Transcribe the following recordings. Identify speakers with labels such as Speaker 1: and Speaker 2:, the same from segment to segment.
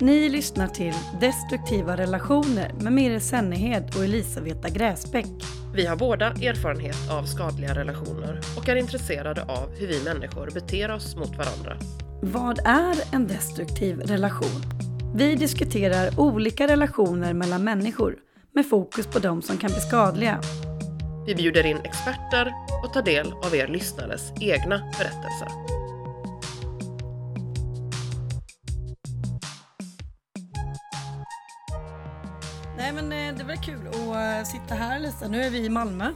Speaker 1: Ni lyssnar till Destruktiva relationer med Mirre Sennehed och Elisaveta Gräsbäck.
Speaker 2: Vi har båda erfarenhet av skadliga relationer och är intresserade av hur vi människor beter oss mot varandra.
Speaker 1: Vad är en destruktiv relation? Vi diskuterar olika relationer mellan människor med fokus på de som kan bli skadliga.
Speaker 2: Vi bjuder in experter och tar del av er lyssnares egna berättelser.
Speaker 1: Men eh, det var kul att eh, sitta här Lisa. Nu är vi i Malmö.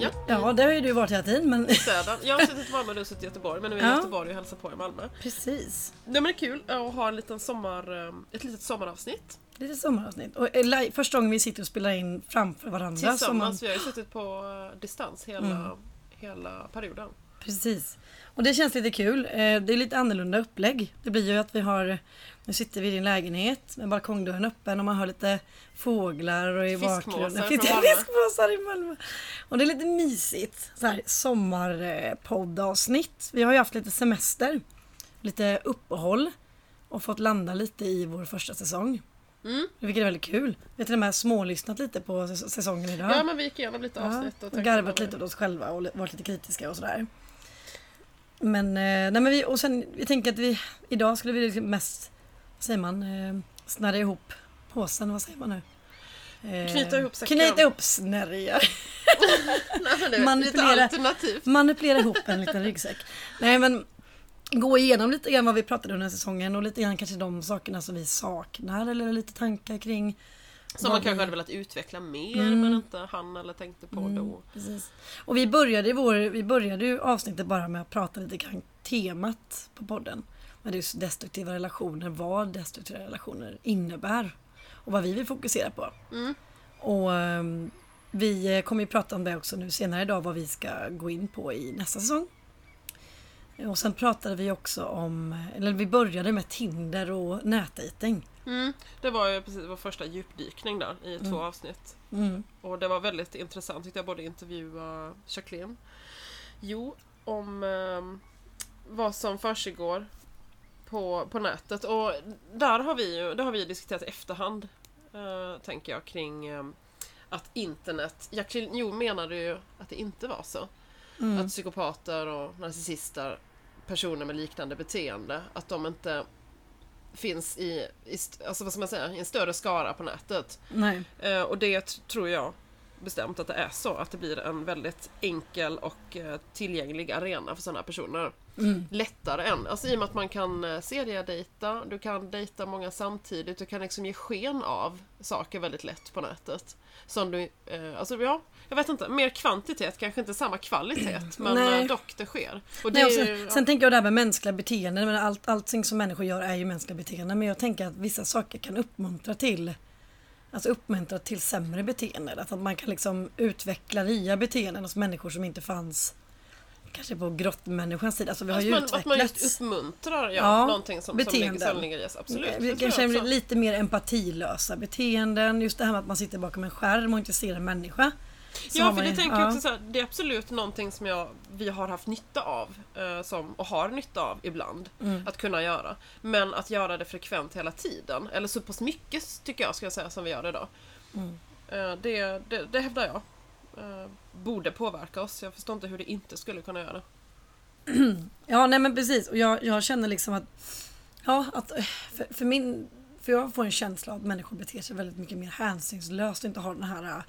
Speaker 2: Ja,
Speaker 1: Ja, det har ju du varit hela tiden men
Speaker 2: städan. Jag har suttit i Malmö och du har suttit i Göteborg, men nu är jag i
Speaker 1: Ja.
Speaker 2: Göteborg och hälsar på i Malmö.
Speaker 1: precis.
Speaker 2: Men det är kul att ha en liten sommar, eh, ett litet sommaravsnitt
Speaker 1: Lite sommaravsnitt. Och första gången vi sitter och spelar in framför varandra. som man-
Speaker 2: tillsammans. Vi har ju suttit på distans hela,
Speaker 1: Mm.
Speaker 2: hela perioden.
Speaker 1: Precis. Och det känns lite kul. Det är lite annorlunda upplägg. Det blir ju att vi har, nu sitter vi i din lägenhet med balkongdörren öppen och man hör lite fåglar och i bakgrunden fiskmåsar i Malmö. Och det är lite mysigt. Så här sommarpoddavsnitt. Vi har ju haft lite semester, lite uppehåll och fått landa lite i vår första säsong.
Speaker 2: Mm.
Speaker 1: Vilket är väldigt kul. Vi har till och med smålyssnat lite på säs- säsongen idag.
Speaker 2: Ja men vi gick igenom lite avsnitt
Speaker 1: Ja, och garvat lite åt oss själva och varit lite kritiska och sådär. Men, eh, nej men vi, och sen, vi tänker att vi, idag skulle vi liksom mest, säger man, eh, snärja ihop påsen, vad säger man nu? Eh,
Speaker 2: Knyta ihop säcken.
Speaker 1: Knyta ihop snärja. Manipulera-. Manipulera ihop en liten ryggsäck. Nej men gå igenom lite grann vad vi pratade under säsongen och lite grann kanske de sakerna som vi saknar eller lite tankar kring.
Speaker 2: Som man
Speaker 1: vi-
Speaker 2: kanske hade velat utveckla mer
Speaker 1: Mm.
Speaker 2: men inte han eller tänkte på
Speaker 1: Mm,
Speaker 2: då.
Speaker 1: Precis. Och vi började, vår, vi började ju avsnittet bara med att prata lite kring temat på podden. Men det är just destruktiva relationer, vad destruktiva relationer innebär. Och vad vi vill fokusera på.
Speaker 2: Mm.
Speaker 1: Och ehm, vi kommer ju prata om det också nu senare idag, vad vi ska gå in på i nästa säsong. Och sen pratade vi också om, eller vi började med Tinder och nätdejting.
Speaker 2: Mm. Det var ju precis vår första djupdykning där i två avsnitt.
Speaker 1: Mm.
Speaker 2: Och det var väldigt intressant tyckte jag både intervjua Jacqueline Jo, om eh, vad som försiggår på, på nätet. Och där har vi ju det har vi diskuterat i efterhand, eh, tänker jag, kring eh, att internet... Jacqueline Jo menade ju att det inte var så.
Speaker 1: Mm.
Speaker 2: Att psykopater och narcissister, personer med liknande beteende, att de inte finns i, i, alltså vad ska man säga, i en större skara på nätet. Eh, och det tror jag bestämt att det är så, att det blir en väldigt enkel och eh, tillgänglig arena för sådana personer.
Speaker 1: Mm.
Speaker 2: Lättare än, alltså i och med att man kan eh, seriedejta, du kan dejta många samtidigt, du kan liksom ge sken av saker väldigt lätt på nätet. Som du, eh, alltså ja, jag vet inte, mer kvantitet, kanske inte samma kvalitet, men
Speaker 1: Nej.
Speaker 2: eh, dock det sker. Och det
Speaker 1: Nej, och sen,
Speaker 2: ju-
Speaker 1: sen tänker jag det här med mänskliga beteenden. Men allt, allting som människor gör är ju mänskliga beteenden. Men jag tänker att vissa saker kan uppmuntra till Alltså uppmuntra till sämre beteenden. Att man kan liksom utveckla nya beteenden hos människor som inte fanns Kanske på grottmänniskans tid. Alltså vi har
Speaker 2: att,
Speaker 1: ju
Speaker 2: man, att man just
Speaker 1: utvecklats.
Speaker 2: uppmuntrar ja,
Speaker 1: Ja,
Speaker 2: någonting som,
Speaker 1: beteenden.
Speaker 2: som ligger i oss. Absolut.
Speaker 1: Vi
Speaker 2: tror
Speaker 1: kanske
Speaker 2: också.
Speaker 1: lite mer empatilösa beteenden. Just det här med att man sitter bakom en skärm och inte ser en människa. Så
Speaker 2: Ja, för det tänker jag
Speaker 1: ja.
Speaker 2: också så här, det är absolut någonting som jag, vi har haft nytta av eh, som, och har nytta av ibland
Speaker 1: Mm.
Speaker 2: att kunna göra. Men att göra det frekvent hela tiden, eller så pass mycket tycker jag ska jag säga som vi gör idag.
Speaker 1: Mm.
Speaker 2: Eh, det, det, det hävdar jag. Eh, borde påverka oss. Jag förstår inte hur det inte skulle kunna göra.
Speaker 1: Ja, nej men precis. Och jag, jag känner liksom att, ja, att eh, för, för min, för jag får en känsla av att människor beter sig väldigt mycket mer hänsynslöst och inte har den här, eh,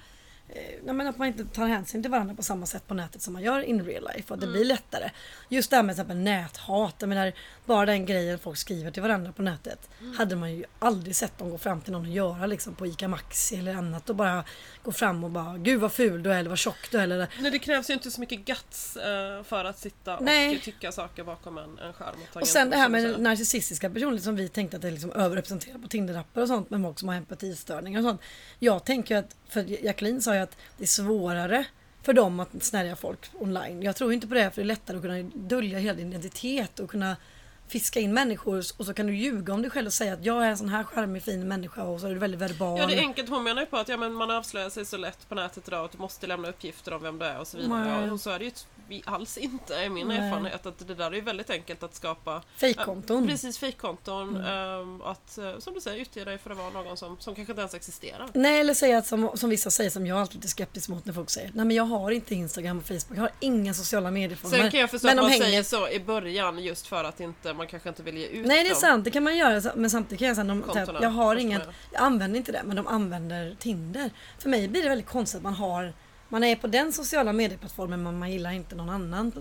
Speaker 1: nej men att man inte tar hänsyn till varandra på samma sätt på nätet som man gör in real life och att det blir lättare. Just det här med till exempel näthat, jag menar, bara den grejen folk skriver till varandra på nätet hade man ju aldrig sett dem gå fram till någon och göra liksom på ICA Maxi eller annat och bara gå fram och bara Gud vad ful du är eller vad tjock du är eller
Speaker 2: Nej, det krävs ju inte så mycket guts eh, för att sitta
Speaker 1: Nej.
Speaker 2: och tycka saker bakom en, en skärm. Och,
Speaker 1: Och sen det här med
Speaker 2: tangentbord,
Speaker 1: narcissistiska personligheter som vi tänkte att det är liksom överrepresenterat på Tinder-appar och sånt men folk som har empatistörningar och sånt. Jag tänker att, för Jacqueline sa ju att det är svårare för dem att snärja folk online. Jag tror inte på det för det är lättare att kunna dölja hela din identitet och kunna fiska in människor och så kan du ljuga om dig själv och säga att jag är en sån här charmig fin människa och så är du väldigt verbal.
Speaker 2: Ja det är enkelt, hon menar ju på att ja, men man avslöjar sig så lätt på nätet idag att du måste lämna uppgifter om vem du är och så vidare. Ja, och så är det ju alls inte, är min
Speaker 1: Nej.
Speaker 2: erfarenhet. Att det där är väldigt enkelt att skapa
Speaker 1: Fejkkonton.
Speaker 2: Precis, fejkkonton.
Speaker 1: Mm.
Speaker 2: ehm, att, eh, som du säger, utge dig för att vara någon som, som kanske inte ens existerar.
Speaker 1: Nej eller säga att som, som vissa säger som jag alltid är skeptisk mot när folk säger Nej men jag har inte Instagram och Facebook, jag har inga sociala medieformer.
Speaker 2: Sen kan jag förstå
Speaker 1: men
Speaker 2: att man
Speaker 1: hänger-
Speaker 2: säger så i början just för att inte, man kanske inte vill ge ut
Speaker 1: Nej det är
Speaker 2: dem.
Speaker 1: sant, det kan man göra men samtidigt kan jag säga de,
Speaker 2: Kontona,
Speaker 1: jag har ingen,
Speaker 2: jag
Speaker 1: använder inte det men de använder Tinder. För mig blir det väldigt konstigt att man har man är på den sociala medieplattformen men man gillar inte någon annan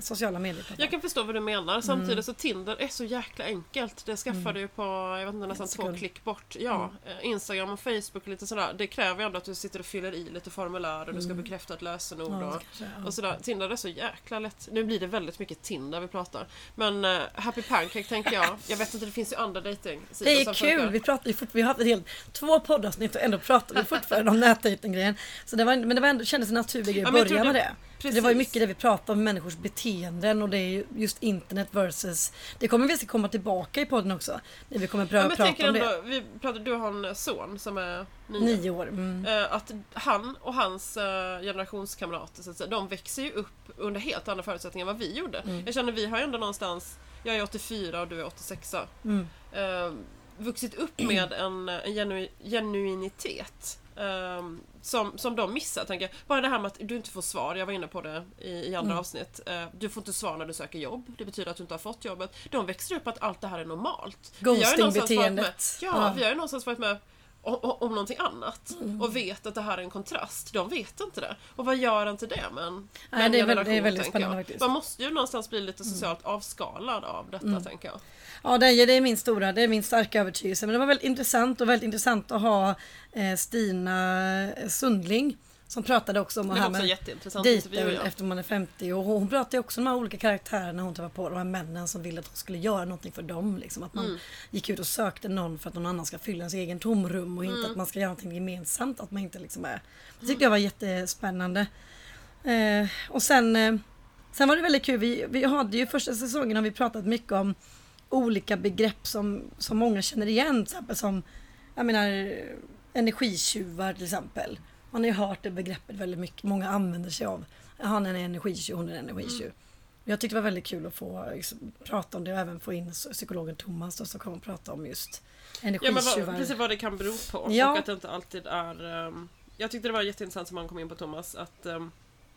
Speaker 1: sociala- medieplattform.
Speaker 2: Jag kan förstå vad du menar.
Speaker 1: Mm.
Speaker 2: Samtidigt så Tinder är så jäkla enkelt. Det skaffar du på, jag vet inte, nästan två klick bort. Ja, eh, Instagram och Facebook och lite sådär. Det kräver ju ändå att du sitter och fyller i lite formulär och du ska bekräfta ett lösenord
Speaker 1: Mm. Ja,
Speaker 2: och,
Speaker 1: kanske, ja.
Speaker 2: och sådär. Tinder är så jäkla lätt. Nu blir det väldigt mycket Tinder vi pratar. Men eh, Happy Pancake tänker jag. Jag vet inte, det finns ju andra dejtingsidor
Speaker 1: Det är kul,
Speaker 2: funkar.
Speaker 1: vi, pratar vi har haft ett helt, två poddavsnitt och ändå pratar vi fortfarande om nätdejtinggrejen. Så det var, men det ändå, kändes en naturlig grej
Speaker 2: Ja,
Speaker 1: att
Speaker 2: tror
Speaker 1: börja med
Speaker 2: det-
Speaker 1: det. För Det
Speaker 2: precis.
Speaker 1: var ju mycket det vi pratade om, människors beteenden och det är ju just internet versus... Det kommer vi ska komma tillbaka i podden också. När vi kommer
Speaker 2: Ja, men jag
Speaker 1: prata om
Speaker 2: tänker
Speaker 1: det.
Speaker 2: ändå, vi pratar, du har en son som är nio.
Speaker 1: Nio år. Mm.
Speaker 2: Eh, att han och hans eh, generationskamrater, så att säga, de växer ju upp under helt andra förutsättningar än vad vi gjorde.
Speaker 1: Mm.
Speaker 2: Jag känner vi har ändå någonstans, jag är 84 och du är 86
Speaker 1: Mm.
Speaker 2: eh, vuxit upp med en, en genu, genuinitet. eh, som, som de missar, tänker jag. Bara det här med att du inte får svar, jag var inne på det i, i andra
Speaker 1: Mm.
Speaker 2: avsnitt. Eh, du får inte svar när du söker jobb, det betyder att du inte har fått jobbet. De växer upp att allt det här är normalt.
Speaker 1: Ghosting-beteendet.
Speaker 2: Ja,
Speaker 1: Ja.
Speaker 2: vi har ju någonstans varit med om, om någonting annat
Speaker 1: Mm.
Speaker 2: och vet att det här är en kontrast. De vet inte det. Och vad gör inte det med en, med
Speaker 1: Nej,
Speaker 2: en
Speaker 1: det är väl- det är
Speaker 2: generation,
Speaker 1: väldigt
Speaker 2: tänker
Speaker 1: spännande
Speaker 2: jag.
Speaker 1: faktiskt. Mm.
Speaker 2: Man måste ju någonstans bli lite socialt avskalad av detta, tänker jag.
Speaker 1: Ja, det är, det är min stora, det är min starka övertygelse. Men det var väldigt intressant och väldigt intressant att ha eh, Stina Sundling som pratade också om
Speaker 2: Det
Speaker 1: det
Speaker 2: var
Speaker 1: här
Speaker 2: också
Speaker 1: med
Speaker 2: jätteintressant intervju.
Speaker 1: dejter
Speaker 2: Ja.
Speaker 1: efter man är 50 och hon pratade också om de här olika karaktärerna hon träffade på, de här männen som ville att hon skulle göra någonting för dem. Liksom. Att man
Speaker 2: Mm.
Speaker 1: gick ut och sökte någon för att någon annan ska fylla ens egen tomrum och inte
Speaker 2: Mm.
Speaker 1: att man ska göra någonting gemensamt. Att man inte liksom är... Det tyckte jag var jättespännande. Eh, och sen, eh, sen var det väldigt kul, vi, vi hade ju första säsongen har vi pratat mycket om olika begrepp som, som många känner igen. Till exempel som, jag menar, energitjuvar till exempel. Man har ju hört det begreppet väldigt mycket. Många använder sig av. Han är en energitjuv, hon är en energitjuv. Jag tyckte det var väldigt kul att få liksom, prata om det och även få in psykologen Thomas då, som kommer att prata om just
Speaker 2: Ja,
Speaker 1: energitjuvar.
Speaker 2: vad, precis vad det kan bero på.
Speaker 1: Ja.
Speaker 2: Och att det inte alltid är... ehm, jag tyckte det var jätteintressant som man kom in på Thomas, att ehm,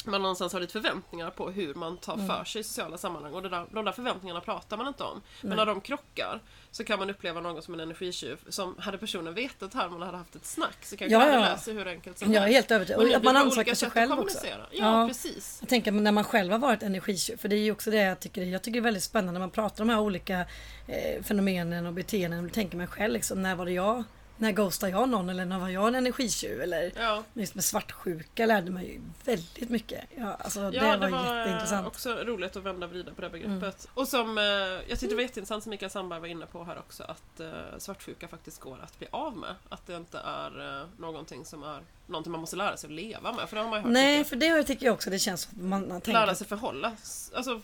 Speaker 2: man någonstans har lite förväntningar på hur man tar
Speaker 1: Mm.
Speaker 2: för sig i sociala sammanhang. Och där, de där förväntningarna pratar man inte om. Men när de krockar så kan man uppleva någon som en energitjuv. Som hade personen vetat här, man hade haft ett snack, så kanske
Speaker 1: Ja, ja.
Speaker 2: sig hur enkelt som
Speaker 1: Jag är helt övertygad. Och att man ansöker sig själv också.
Speaker 2: Ja,
Speaker 1: Ja.
Speaker 2: precis.
Speaker 1: Jag tänker när man själv har varit energitjuv, för det är ju också det jag tycker, jag tycker det är väldigt spännande när man pratar om de här olika eh, fenomenen och beteenden. Då tänker man själv liksom, när var det jag? När ghostade jag någon? Eller när var jag en energitjuv? Eller
Speaker 2: Ja.
Speaker 1: just med svartsjuka lärde man ju väldigt mycket. Ja, alltså,
Speaker 2: Ja,
Speaker 1: det, var
Speaker 2: det var
Speaker 1: jätteintressant. Mm.
Speaker 2: också roligt att vända och vrida på det begreppet. Och som, eh, jag tyckte det var jätteintressant som Mikael Sandberg var inne på här också, att eh, svartsjuka faktiskt går att bli av med. Att det inte är eh, någonting som är någonting man måste lära sig att leva med. För det har man ju hört
Speaker 1: Nej,
Speaker 2: mycket.
Speaker 1: för det tycker jag också det känns som man, man tänker.
Speaker 2: Lära sig förhålla. Alltså,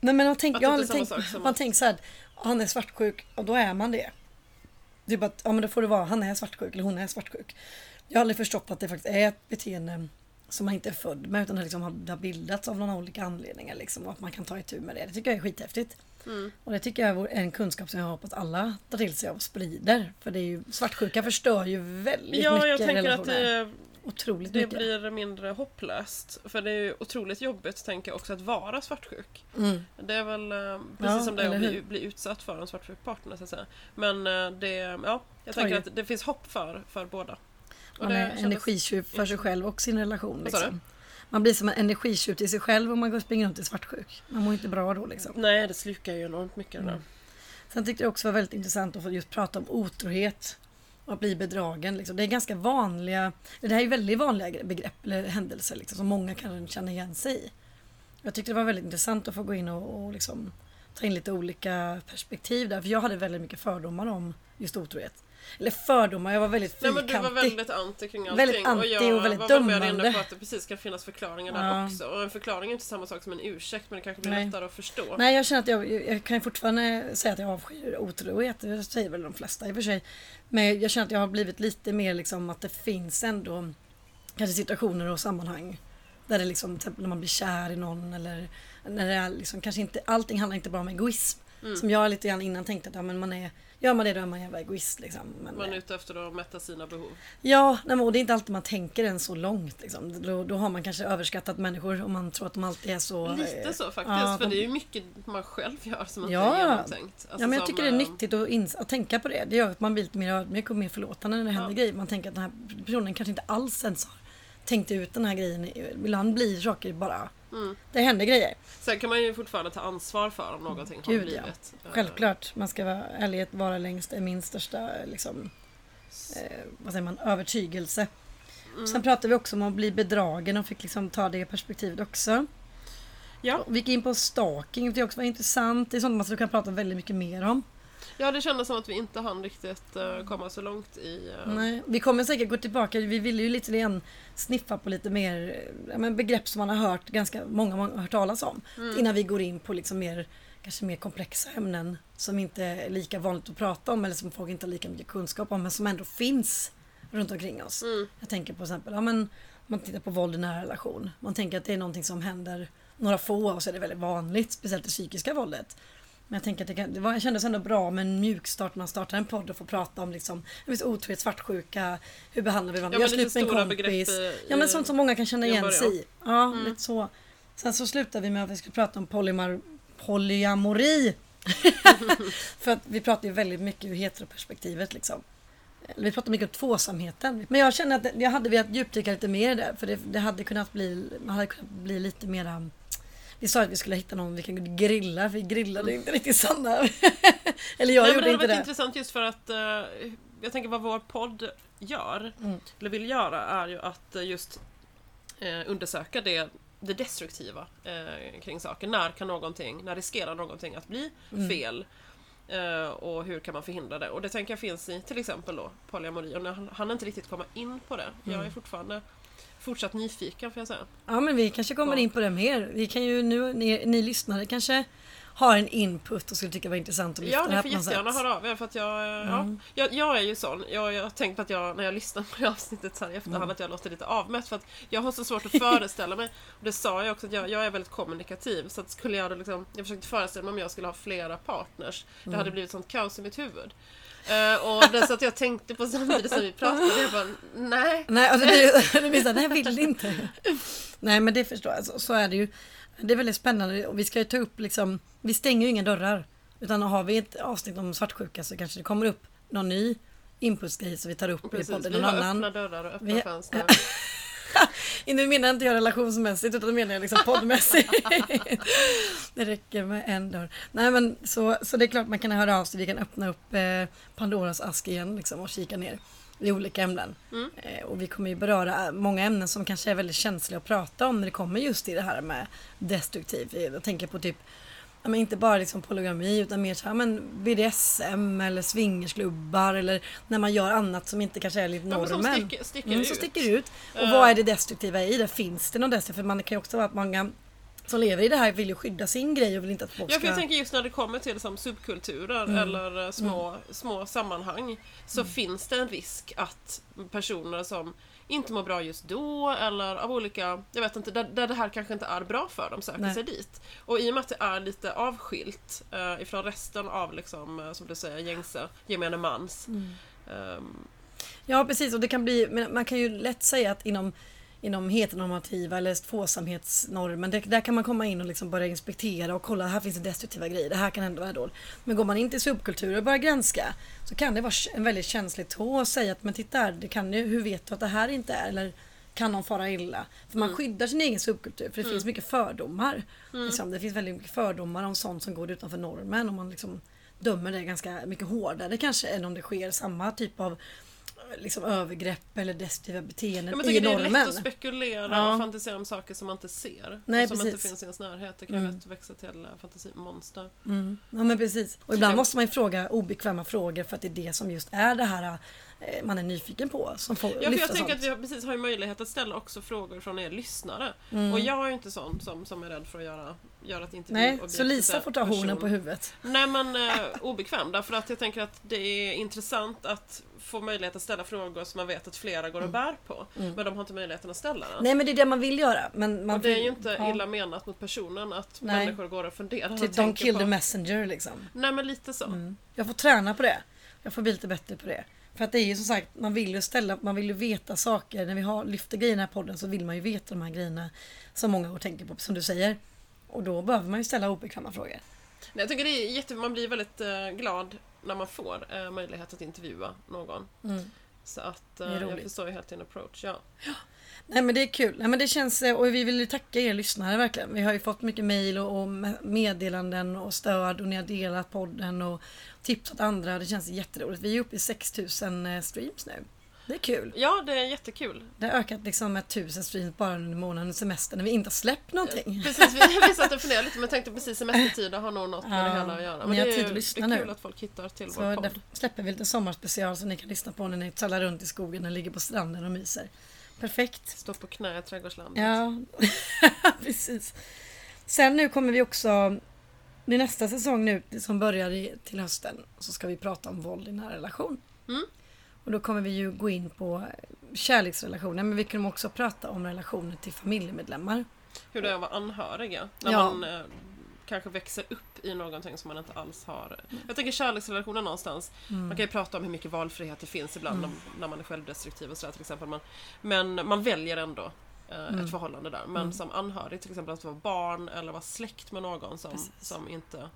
Speaker 1: Nej, men man tänker, jag har tänkt, man tänker så här, han är svartsjuk och då är man det. Det är bara att, ja men då får det vara, han är svartsjuk eller hon är svartsjuk. Jag har aldrig förstått att det faktiskt är ett beteende som man inte är född med utan det, liksom har, det har bildats av några olika anledningar liksom, och att man kan ta itu med det. Det tycker jag är skithäftigt.
Speaker 2: mm.
Speaker 1: Och det tycker jag är en kunskap som jag hoppas alla tar till sig och sprider. För det är ju, svartsjuka förstör ju väldigt
Speaker 2: Ja,
Speaker 1: mycket
Speaker 2: jag tänker att det,
Speaker 1: Otroligt
Speaker 2: det
Speaker 1: mycket.
Speaker 2: blir mindre hopplöst. För det är ju otroligt jobbigt, tänker jag också, att vara svartsjuk.
Speaker 1: Mm.
Speaker 2: Det är väl eh, precis
Speaker 1: Ja,
Speaker 2: som det är att bli, bli utsatt för en svartsjuk partner så att säga. Men eh, det, ja, jag tänker att det finns hopp för, för båda. Och
Speaker 1: Man är
Speaker 2: kändes-
Speaker 1: energitjuv för sig själv och sin relation. Liksom. Man blir som en energitjuv till sig själv om man går och springer runt är svartsjuk. Man mår inte bra då liksom.
Speaker 2: Nej, det slukar ju enormt mycket.
Speaker 1: Mm. Sen tyckte jag också var väldigt intressant att få just prata om otrohet att bli bedragen. Liksom. Det är ganska vanliga, det här är väldigt vanliga begrepp eller händelser liksom, som många kan känna igen sig i. Jag tyckte det var väldigt intressant att få gå in och, och liksom, ta in lite olika perspektiv där. För jag hade väldigt mycket fördomar om just otrohet. Eller fördomar, jag var väldigt
Speaker 2: Nej men du var
Speaker 1: fyrkantig.
Speaker 2: väldigt anti kring allting.
Speaker 1: Väldigt anti
Speaker 2: jag
Speaker 1: och väldigt
Speaker 2: var väl mer inne
Speaker 1: dömande.
Speaker 2: på att det precis kan finnas förklaringar där
Speaker 1: Ja.
Speaker 2: också. Och en förklaring är inte samma sak som en ursäkt men det kanske blir
Speaker 1: Nej.
Speaker 2: lättare att förstå.
Speaker 1: Nej jag känner att jag, jag kan fortfarande säga att jag avskyr otrohet. Det säger väl de flesta i och för sig. Men jag känner att jag har blivit lite mer liksom att det finns ändå kanske situationer och sammanhang Där det liksom, när man blir kär i någon eller när det är liksom, kanske inte, allting handlar inte bara om egoism.
Speaker 2: Mm.
Speaker 1: Som jag lite grann innan tänkte att ja, men man är, gör man det då är man jävla egoist. Liksom. Men,
Speaker 2: Man är
Speaker 1: eh,
Speaker 2: ute efter att mätta sina behov.
Speaker 1: Ja, nej, och det är inte alltid man tänker än så långt. Liksom. Då, då har man kanske överskattat människor om man tror att de alltid är så...
Speaker 2: Lite
Speaker 1: eh,
Speaker 2: så faktiskt,
Speaker 1: ja,
Speaker 2: för
Speaker 1: de-
Speaker 2: det är ju mycket man själv gör som inte
Speaker 1: Ja.
Speaker 2: är genomtänkt. Alltså
Speaker 1: ja, men jag tycker det är
Speaker 2: eh,
Speaker 1: nyttigt att, ins- att tänka på det. Det gör att man blir lite mer ödmjuk och mer förlåtande när det händer
Speaker 2: Ja.
Speaker 1: grejer. Man tänker att den här personen kanske inte alls ens har tänkt ut den här grejen. Ibland blir saker bara...
Speaker 2: Mm.
Speaker 1: Det händer grejer.
Speaker 2: Sen kan man ju fortfarande ta ansvar för om någonting har
Speaker 1: Gud, ja.
Speaker 2: blivit. eh,
Speaker 1: Självklart. Man ska vara ärlighet vara längst är min största liksom, eh, vad säger man, övertygelse.
Speaker 2: Mm.
Speaker 1: Sen pratade vi också om att bli bedragen och fick liksom ta det perspektivet också.
Speaker 2: Ja.
Speaker 1: Vi gick in på stalking, det också var intressant. Det är sånt man kunna prata väldigt mycket mer om.
Speaker 2: Ja, det kändes som att vi inte hann riktigt eh, komma så långt i... eh,
Speaker 1: Nej, vi kommer säkert gå tillbaka, vi ville ju lite grann sniffa på lite mer men begrepp som man har hört ganska många, många hört talas om.
Speaker 2: Mm.
Speaker 1: Innan vi går in på liksom mer, kanske mer komplexa ämnen som inte är lika vanligt att prata om eller som folk inte har lika mycket kunskap om men som ändå finns runt omkring oss.
Speaker 2: Mm.
Speaker 1: Jag tänker på exempel, ja, men, man tittar på våld i nära relation. Man tänker att det är någonting som händer några få och så är det väldigt vanligt, speciellt det psykiska våldet. Men jag tänker att det, kan, det var, kändes ändå bra med en mjukstart man startar en podd och får prata om liksom, otrohet, svartsjuka, hur behandlar vi varandra,
Speaker 2: Ja,
Speaker 1: jag slut med en
Speaker 2: begrepp
Speaker 1: kompis.
Speaker 2: i,
Speaker 1: Ja men sånt som många kan känna igen sig i. Ja,
Speaker 2: Mm.
Speaker 1: lite så. Sen så slutade vi med att vi skulle prata om polymar, polyamori. För att vi pratar ju väldigt mycket ur heteroperspektivet liksom. Vi pratar mycket om tvåsamheten. Men jag känner att jag hade velat djupdyka lite mer i det. För det, det hade kunnat bli, hade kunnat bli lite mera Vi sa att vi skulle hitta någon vi kan grilla, för vi grillade inte riktigt Sanna. Eller jag
Speaker 2: Nej,
Speaker 1: gjorde
Speaker 2: det hade
Speaker 1: inte
Speaker 2: varit
Speaker 1: det.
Speaker 2: intressant just för att eh, jag tänker vad vår podd gör,
Speaker 1: Mm.
Speaker 2: eller vill göra, är ju att eh, just eh, undersöka det, det destruktiva kring saker. När kan någonting, när riskerar någonting att bli
Speaker 1: Mm.
Speaker 2: fel? Och hur kan man förhindra det? Och det tänker jag finns i till exempel då polyamori. Och hann- hann inte riktigt komma in på det. Jag är
Speaker 1: Mm.
Speaker 2: fortfarande fortsatt nyfiken får jag säga.
Speaker 1: Ja men vi kanske kommer
Speaker 2: Ja.
Speaker 1: in på det mer. Vi kan ju nu, ni, ni lyssnare kanske har en input och skulle tycka det var intressant att lyfta
Speaker 2: Ja,
Speaker 1: det
Speaker 2: ni
Speaker 1: här
Speaker 2: får
Speaker 1: på något
Speaker 2: jättegärna
Speaker 1: sätt.
Speaker 2: höra av er för att jag, eh, ja,
Speaker 1: Mm.
Speaker 2: jag, jag är ju sån. Jag, jag har tänkt att jag, när jag lyssnar på det avsnittet så här i efterhand,
Speaker 1: Mm.
Speaker 2: att jag låter lite avmätt för att jag har så svårt att föreställa mig. Och det sa jag också, att jag, jag är väldigt kommunikativ. Så att skulle jag då liksom, jag försökte föreställa mig om jag skulle ha flera partners. Det
Speaker 1: Mm.
Speaker 2: hade blivit sånt kaos i mitt huvud. Eh, och det så att jag tänkte på samtidigt som vi pratade, jag bara, nej.
Speaker 1: Nej, alltså det, det blir såhär, nej jag vill inte. Nej men det förstår jag, så, så är det ju. Det är väldigt spännande och vi ska ju ta upp liksom, vi stänger ju inga dörrar. Utan har vi ett avsnitt om svartsjuka så kanske det kommer upp någon ny impulsgrej som vi tar upp i
Speaker 2: Precis,
Speaker 1: podden.
Speaker 2: vi har
Speaker 1: annan.
Speaker 2: öppna dörrar och öppna
Speaker 1: Vi-
Speaker 2: fönster.
Speaker 1: Nu menar jag inte jag relationsmässigt utan menar jag liksom poddmässigt. det räcker med en dörr. Nej men så, så det är klart man kan höra av sig. Vi kan öppna upp eh, Pandoras ask igen liksom, och kika ner i olika ämnen.
Speaker 2: Mm.
Speaker 1: Eh, och vi kommer ju beröra många ämnen som kanske är väldigt känsliga att prata om när det kommer just i det här med destruktiv. Jag tänker på typ men inte bara liksom polygami utan mer så här, men BDSM eller swingersklubbar eller när man gör annat som inte kanske är lite
Speaker 2: Ja, men som
Speaker 1: normen.
Speaker 2: sticker, sticker
Speaker 1: Mm,
Speaker 2: ut.
Speaker 1: som sticker ut. Och
Speaker 2: Eh.
Speaker 1: vad är det destruktiva i det? Finns det något destruktivt? För man kan ju också vara att många som lever i det här vill ju skydda sin grej och vill inte att folk
Speaker 2: Ja, för
Speaker 1: ska...
Speaker 2: jag tänker just när det kommer till som subkulturer
Speaker 1: Mm.
Speaker 2: eller eh, små, små sammanhang så finns det en risk att personer som inte mår bra just då eller av olika, jag vet inte, där, där det här kanske inte är bra för dem söker
Speaker 1: Nej.
Speaker 2: sig dit. Och i och med att det är lite avskilt eh, ifrån resten av liksom, eh, som du säger, gängse, gemene mans.
Speaker 1: Mm.
Speaker 2: ehm,
Speaker 1: Ja precis och det kan bli, men man kan ju lätt säga att inom inom heteronormativa eller tvåsamhetsnormen, det, där kan man komma in och liksom börja inspektera och kolla, här finns det destruktiva grejer, det här kan ändå vara dåligt. Men går man in till subkulturer och börjar granska så kan det vara en väldigt känslig tå att säga att men titta här, det kan ju, hur vet du att det här inte är? Eller kan någon fara illa? För man skyddar sin egen subkultur för det finns mycket fördomar. Liksom, det finns väldigt mycket fördomar om sånt som går utanför normen och man liksom dömer det ganska mycket hårdare kanske än om det sker samma typ av liksom, övergrepp eller destruktiva beteenden
Speaker 2: Ja, men
Speaker 1: i
Speaker 2: tycker det är
Speaker 1: normen.
Speaker 2: lätt att spekulera
Speaker 1: Ja.
Speaker 2: och fantisera om saker som man inte ser.
Speaker 1: Nej,
Speaker 2: som inte
Speaker 1: precis.
Speaker 2: finns i ens närhet. Det kan
Speaker 1: Mm.
Speaker 2: lätt växa till eh, fantasimonster.
Speaker 1: Mm. Ja men precis. Och ibland måste man ju fråga obekväma frågor för att det är det som just är det här eh, man är nyfiken på. Som får
Speaker 2: Ja, för jag tänker
Speaker 1: sånt.
Speaker 2: att vi har, precis har möjlighet att ställa också frågor från er lyssnare.
Speaker 1: Mm.
Speaker 2: Och jag är ju inte sån som, som är rädd för att göra, göra ett intervju
Speaker 1: Nej, så Lisa får ta hornen på huvudet.
Speaker 2: Nej men eh, obekväm därför att jag tänker att det är intressant att få möjlighet att ställa frågor som man vet att flera går och bär på. Men de har inte möjligheten att ställa den.
Speaker 1: Nej men det är det man vill göra. Men man
Speaker 2: och det är ju inte
Speaker 1: ja,
Speaker 2: illa menat mot personen att
Speaker 1: Nej.
Speaker 2: människor går och funderar
Speaker 1: Typ
Speaker 2: tänker
Speaker 1: kill
Speaker 2: på...
Speaker 1: the messenger liksom.
Speaker 2: Nej men lite så.
Speaker 1: Mm. Jag får träna på det. Jag får bli lite bättre på det. För att det är ju som sagt, man vill ju ställa, man vill ju veta saker. När vi har, lyfter grejer i den här podden så vill man ju veta de här grejerna som många går och tänker på, som du säger. Och då behöver man ju ställa obekväma frågor.
Speaker 2: Nej, jag tycker det är jätte... Man blir väldigt eh, glad när man får eh, möjlighet att intervjua någon.
Speaker 1: Mm.
Speaker 2: Så att eh, jag förstår ju helt din approach. Ja.
Speaker 1: Nej men det är kul. Nej, men det känns, eh, och vi vill ju tacka er lyssnare verkligen. Vi har ju fått mycket mejl och, och me- meddelanden och stöd och ni har delat podden och tipsat andra. Det känns jätteroligt. Vi är uppe i 6000 eh, streams nu. Det är kul.
Speaker 2: ja, det är jättekul.
Speaker 1: Det har ökat liksom med 1000 streams bara under månaden semester när vi inte har släppt någonting.
Speaker 2: Precis, vi, vi satt och funderade lite men tänkte precis semestertider har nog något med
Speaker 1: Ja,
Speaker 2: det hela att göra. Men det är,
Speaker 1: tid att lyssna
Speaker 2: det är
Speaker 1: nu.
Speaker 2: kul att folk hittar till
Speaker 1: Så
Speaker 2: vår podd.
Speaker 1: där släpper vi lite sommarspecial som ni kan lyssna på när ni trallar runt i skogen och ligger på stranden och myser. Perfekt.
Speaker 2: Stå på knä i trädgårdslandet.
Speaker 1: Ja, precis. Sen nu kommer vi också, är nästa säsong nu som börjar till hösten, så ska vi prata om våld i nära relation.
Speaker 2: Mm.
Speaker 1: Och då kommer vi ju gå in på kärleksrelationer, men vi kommer också prata om relationer till familjemedlemmar.
Speaker 2: Hur det är att vara anhöriga. När
Speaker 1: Ja.
Speaker 2: man eh, kanske växer upp i någonting som man inte alls har. Jag tänker kärleksrelationer någonstans.
Speaker 1: Mm.
Speaker 2: Man kan ju prata om hur mycket valfrihet det finns ibland när, när man är självdestruktiv och sådär till exempel. Man, men man väljer ändå eh,
Speaker 1: Mm.
Speaker 2: ett förhållande där. Men som anhörig till exempel att vara barn eller vara släkt med någon som,
Speaker 1: Precis.
Speaker 2: som inte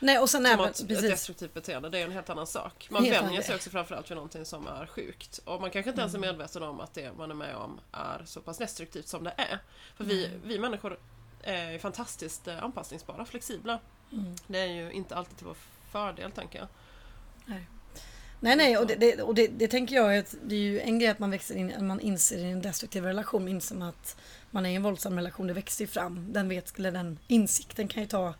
Speaker 1: Nej, och sen
Speaker 2: som
Speaker 1: även,
Speaker 2: ett, ett destruktivt beteende. Det är en helt annan sak. Man
Speaker 1: Helt
Speaker 2: vänjer sig också framförallt vid någonting som är sjukt. Och man kanske inte ens är
Speaker 1: Mm.
Speaker 2: medveten om att det man är med om är så pass destruktivt som det är. För vi, vi människor är ju fantastiskt eh, anpassningsbara, flexibla.
Speaker 1: Mm.
Speaker 2: Det är ju inte alltid till vår fördel, tänker jag.
Speaker 1: Nej, nej, och, det, det, och det, det tänker jag är att det är ju en grej att man växer in, att man inser i en destruktiv relation, inser att man är i en våldsam relation, det växer ju fram. Den, vet, eller den insikten kan ju ta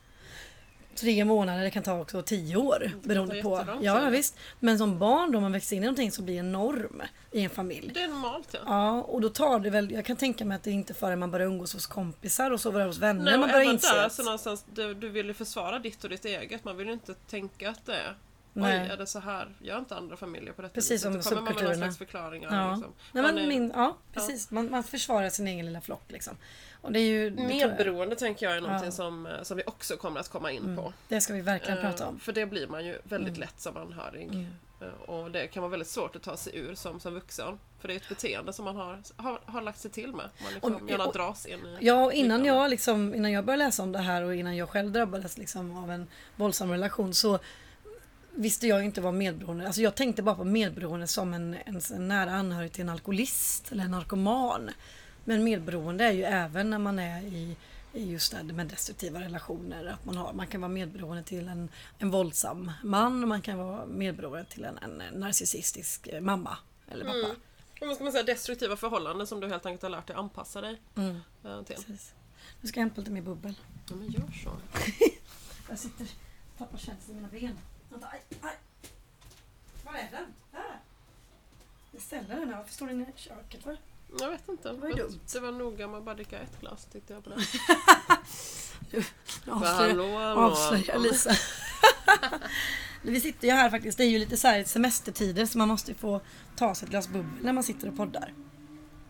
Speaker 1: tre månader, det kan ta också tio år. Beroende på. Ja,
Speaker 2: tid.
Speaker 1: visst. Men som barn då man växer in i någonting som blir en norm i en familj.
Speaker 2: Det är normalt, ja.
Speaker 1: Ja, och då tar det väl, jag kan tänka mig att det inte förrän man börjar umgås hos kompisar och så vidare hos vänner
Speaker 2: Nej,
Speaker 1: man börjar inse
Speaker 2: där,
Speaker 1: att-
Speaker 2: alltså någonstans, du, du vill ju försvara ditt och ditt eget. Man vill ju inte tänka att det är Oj,
Speaker 1: Nej.
Speaker 2: är det så här? Gör inte andra familjer på detta
Speaker 1: Precis som
Speaker 2: Då kommer man med någon
Speaker 1: subkulturerna.
Speaker 2: slags förklaringar.
Speaker 1: Ja.
Speaker 2: Liksom.
Speaker 1: Nej,
Speaker 2: Man
Speaker 1: men
Speaker 2: är-
Speaker 1: min, ja, precis. Man, man försvarar sin egen lilla flock liksom. Och det är ju...
Speaker 2: Medberoende tänker jag är någonting
Speaker 1: Ja.
Speaker 2: som, eh, som vi också kommer att komma in på.
Speaker 1: Det ska vi verkligen
Speaker 2: Eh,
Speaker 1: prata om.
Speaker 2: För det blir man ju väldigt
Speaker 1: Mm.
Speaker 2: lätt som anhörig.
Speaker 1: Mm.
Speaker 2: Eh, Och det kan vara väldigt svårt att ta sig ur som, som vuxen. För det är ett beteende som man har, har, har lagt sig till med. Man liksom
Speaker 1: Och-
Speaker 2: gärna
Speaker 1: och-
Speaker 2: dras in i.
Speaker 1: Ja, och innan jag, liksom, innan jag började läsa om det här och innan jag själv drabbades liksom av en våldsam relation så visste jag inte vad medberoende... Alltså jag tänkte bara på medberoende som en, en, en nära anhörig till en alkoholist eller en narkoman. Men medberoende är ju även när man är i, i just det med destruktiva relationer. Att man, har, man kan vara medberoende till en, en våldsam man man kan vara medberoende till en, en narcissistisk eh, mamma eller pappa.
Speaker 2: Mm. Vad ska man säga, destruktiva förhållanden som du helt enkelt har lärt dig anpassa dig
Speaker 1: Mm.
Speaker 2: eh, till.
Speaker 1: Precis. Nu ska jag hämta lite mer bubbel.
Speaker 2: Ja, men gör så.
Speaker 1: Jag sitter tappar känslan i mina ben. Vänta, aj, aj. Var är den? Där! Jag ställer den här. Varför står den i köket? För?
Speaker 2: Jag vet inte.
Speaker 1: var
Speaker 2: Det-
Speaker 1: dumt.
Speaker 2: Det var noga med att bara dricka ett glas tyckte jag på hallå, hallå.
Speaker 1: avslöjar Lisa. Vi sitter ju här faktiskt. Det är ju lite så här semestertider så man måste få ta sig ett glas bubbel när man sitter och poddar.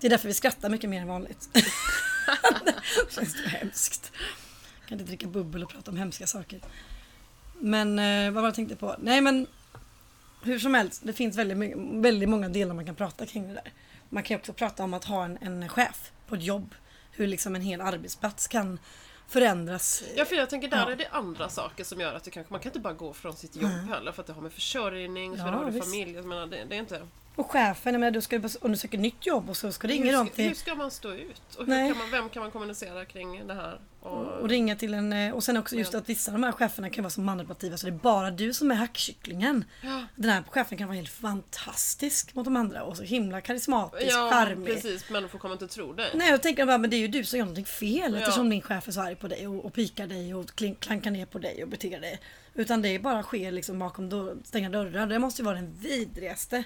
Speaker 1: Det är därför vi skrattar mycket mer än vanligt. det känns det hemskt. Jag kan inte dricka bubbel och prata om hemska saker. Men eh, vad var jag tänkte på? Nej men hur som helst, det finns väldigt, mycket- väldigt många delar man kan prata kring det där. Man kan också prata om att ha en, en chef på ett jobb. Hur liksom en hel arbetsplats kan förändras.
Speaker 2: Ja, för jag tänker där
Speaker 1: Ja.
Speaker 2: är det andra saker som gör att det kanske, man kan inte bara gå från sitt jobb heller för att det har med försörjning, för
Speaker 1: Ja,
Speaker 2: det har
Speaker 1: visst.
Speaker 2: familj, jag menar, det, det är inte...
Speaker 1: Och chefen, jag menar, du ska ju bara undersöka nytt jobb och så ska
Speaker 2: hur,
Speaker 1: om
Speaker 2: ska,
Speaker 1: till...
Speaker 2: hur ska man stå ut? Och hur kan man, vem kan man kommunicera kring det här
Speaker 1: Och,
Speaker 2: Och,
Speaker 1: och ringa till en, eh, och sen också just att vissa av de här cheferna kan vara så manipulativa så det är bara du som är hackkycklingen.
Speaker 2: ja,
Speaker 1: Den här chefen kan vara helt fantastisk mot de andra och så himla karismatisk,
Speaker 2: ja,
Speaker 1: charmig.
Speaker 2: precis. Människor kommer inte tro dig.
Speaker 1: Nej jag tänker bara, men det är ju du som gör någonting fel
Speaker 2: Ja.
Speaker 1: eftersom din chef är så arg på dig och, och pikar dig och klankar ner på dig och beter dig. Utan det bara sker liksom bakom dörr, stängda dörrar. Det måste ju vara den vidrigaste.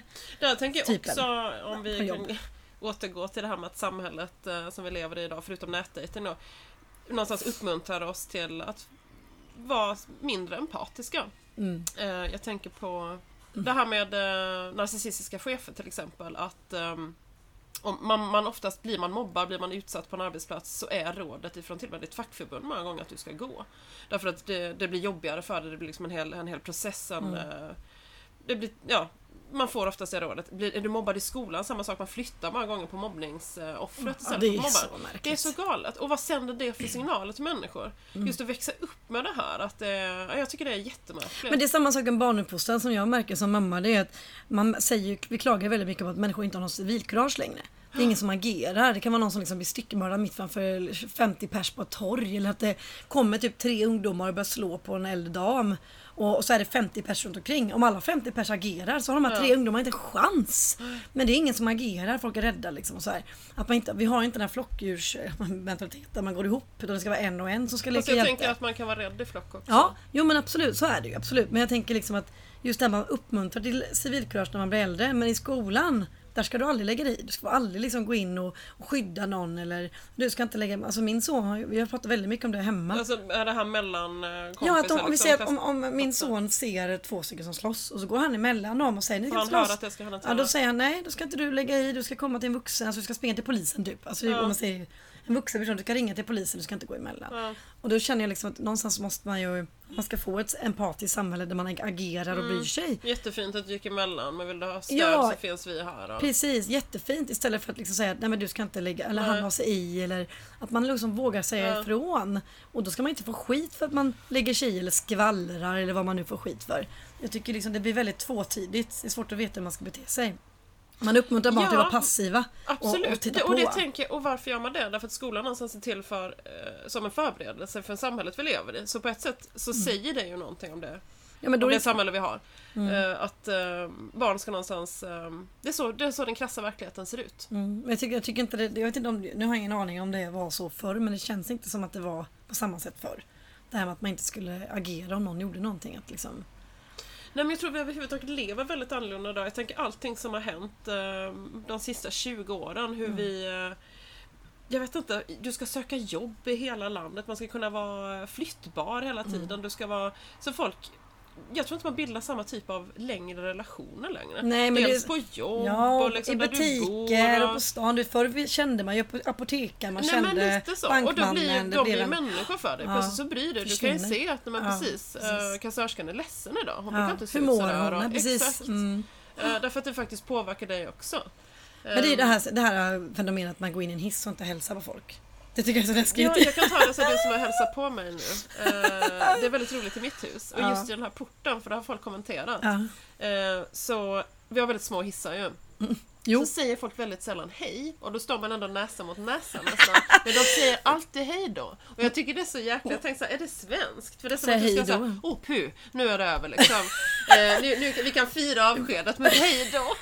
Speaker 2: Tänker jag
Speaker 1: Typen.
Speaker 2: också, om vi kan återgå till det här med att samhället eh, som vi lever i idag, förutom nätdejten då, någonstans uppmuntrar oss till att vara mindre empatiska.
Speaker 1: Mm.
Speaker 2: Eh, jag tänker på det här med eh, narcissistiska chefer till exempel, att ehm, om man, man oftast blir man mobbad, blir man utsatt på en arbetsplats så är rådet ifrån till och med ditt fackförbund många gånger att du ska gå. Därför att det, det blir jobbigare för dig, det blir liksom en hel, en hel process. En,
Speaker 1: Mm.
Speaker 2: eh, det blir, ja, man får oftast det rådet. Blir, är du mobbad i skolan, samma sak, man flyttar många gånger på mobbningsoffret
Speaker 1: Ja,
Speaker 2: istället
Speaker 1: det
Speaker 2: för
Speaker 1: är
Speaker 2: på
Speaker 1: så märkligt.
Speaker 2: Det är så galet. Och vad sänder det för signaler till människor?
Speaker 1: Mm.
Speaker 2: Just att växa upp med det här. Att det, ja, jag tycker det är jättemärkligt.
Speaker 1: Men det är samma sak med barnuppfostran som jag märker som mamma. Det är att man säger, vi klagar väldigt mycket på att människor inte har någon civilkurage längre. Det är ingen som agerar. Det kan vara någon som liksom blir styckmördad mitt framför 50 pers på ett torg. Eller att det kommer typ tre ungdomar och börjar slå på en äldre dam. Och, och så är det 50 pers runt omkring. Om alla 50 pers agerar så har de här tre
Speaker 2: Ja.
Speaker 1: ungdomarna inte en chans. Men det är ingen som agerar. Folk är rädda liksom. Och så här. Att man inte, vi har inte den här flockdjursmentaliteten där man går ihop. Utan det ska vara en och en som ska
Speaker 2: Fast
Speaker 1: leka
Speaker 2: jag
Speaker 1: hjälte.
Speaker 2: tänker att man kan vara rädd i flock också.
Speaker 1: Ja, jo men absolut så är det ju. Absolut. Men jag tänker liksom att just det här man uppmuntrar till civilkurage när man blir äldre. Men i skolan, där ska du aldrig lägga dig. Du ska aldrig liksom gå in och, och skydda någon eller du ska inte lägga... Alltså min son, vi har pratat väldigt mycket om det hemma.
Speaker 2: Alltså är det här mellan eh, kompisar?
Speaker 1: Ja, att om, om vi
Speaker 2: klass-
Speaker 1: om, om min son ser två stycken som slåss och så går han emellan dem och säger ni ska slåss.
Speaker 2: att det ska
Speaker 1: Ja, då säger han nej, då ska inte du lägga i, du ska komma till en vuxen, alltså du ska springa till polisen typ. Alltså
Speaker 2: Ja.
Speaker 1: man säger en vuxen person, du ska ringa till polisen, du ska inte gå emellan.
Speaker 2: Ja.
Speaker 1: Och då känner jag liksom att någonstans måste man ju, man ska få ett empatiskt samhälle där man agerar och
Speaker 2: Mm.
Speaker 1: bryr sig.
Speaker 2: Jättefint att du gick emellan, men vill du ha stöd
Speaker 1: Ja.
Speaker 2: så finns vi här. Då.
Speaker 1: Precis, jättefint istället för att liksom säga att nej men du ska inte lägga, eller han har sig i eller att man liksom vågar säga
Speaker 2: Ja.
Speaker 1: ifrån. Och då ska man inte få skit för att man lägger sig i eller skvallrar eller vad man nu får skit för. Jag tycker liksom det blir väldigt tvåtidigt, det är svårt att veta hur man ska bete sig. Man uppmuntrar barn till att
Speaker 2: Ja,
Speaker 1: vara passiva.
Speaker 2: Absolut,
Speaker 1: Och, och titta
Speaker 2: det,
Speaker 1: på.
Speaker 2: och det tänker jag, och varför gör man det? Därför att skolan någonstans är till för, eh, som en förberedelse för samhället vi lever i. Så på ett sätt så
Speaker 1: Mm.
Speaker 2: säger det ju någonting om det,
Speaker 1: ja, men då
Speaker 2: om det
Speaker 1: det,
Speaker 2: samhälle vi har.
Speaker 1: Mm.
Speaker 2: Eh, att eh, barn ska någonstans... Eh, det, är så, det är så den krassa verkligheten ser ut.
Speaker 1: mm, men jag, tycker, jag tycker inte det, jag vet inte om, nu har jag ingen aning om det var så förr men det känns inte som att det var på samma sätt förr. Det här med att man inte skulle agera om någon gjorde någonting. Att liksom,
Speaker 2: men jag tror vi överhuvudtaget lever väldigt annorlunda idag. Jag tänker allting som har hänt eh, de sista 20 åren. Hur
Speaker 1: Mm.
Speaker 2: vi... Eh, jag vet inte, du ska söka jobb i hela landet. Man ska kunna vara flyttbar hela
Speaker 1: Mm.
Speaker 2: tiden. Du ska vara... Så folk... Jag tror inte man bildar samma typ av längre relationer längre.
Speaker 1: Nej, men
Speaker 2: Dels
Speaker 1: det-
Speaker 2: på jobb
Speaker 1: Ja,
Speaker 2: och liksom
Speaker 1: i
Speaker 2: du
Speaker 1: butiker
Speaker 2: bor.
Speaker 1: och på stan. Du, förr kände man ju apotekaren, man
Speaker 2: Nej
Speaker 1: kände
Speaker 2: men lite så. Och då
Speaker 1: bankmannen.
Speaker 2: blir de blir
Speaker 1: en-
Speaker 2: människor för dig.
Speaker 1: Ja,
Speaker 2: Plötsligt så bryr dig. Du kan ju se att men
Speaker 1: Ja,
Speaker 2: precis,
Speaker 1: precis.
Speaker 2: eh, kassörskan är ledsen idag. Hon brukar
Speaker 1: Ja,
Speaker 2: inte se ut sådär. och-
Speaker 1: precis.
Speaker 2: Exakt.
Speaker 1: Mm.
Speaker 2: Eh, Därför att det faktiskt påverkar dig också.
Speaker 1: Men det är det här, det här fenomenet att man går in i en hiss och inte hälsar på folk. Det tycker jag är så läskigt.
Speaker 2: Ja, jag kan ta det så du som har hälsat på mig nu. Eh, Det är väldigt roligt i mitt hus. Och just i den här porten, för det har folk kommenterat. Eh, Så vi har väldigt små hissar ju.
Speaker 1: Jo,
Speaker 2: Så säger folk väldigt sällan hej och då står man ändå näsa mot näsa nästan. Men de säger alltid hej då. Och jag tycker det är så jäkla... Jag tänker så här, är det svenskt? För det är som
Speaker 1: Säg
Speaker 2: att du ska säga oh pu, nu är det över liksom. Eh, nu, nu, vi kan fira avskedet, men hej då.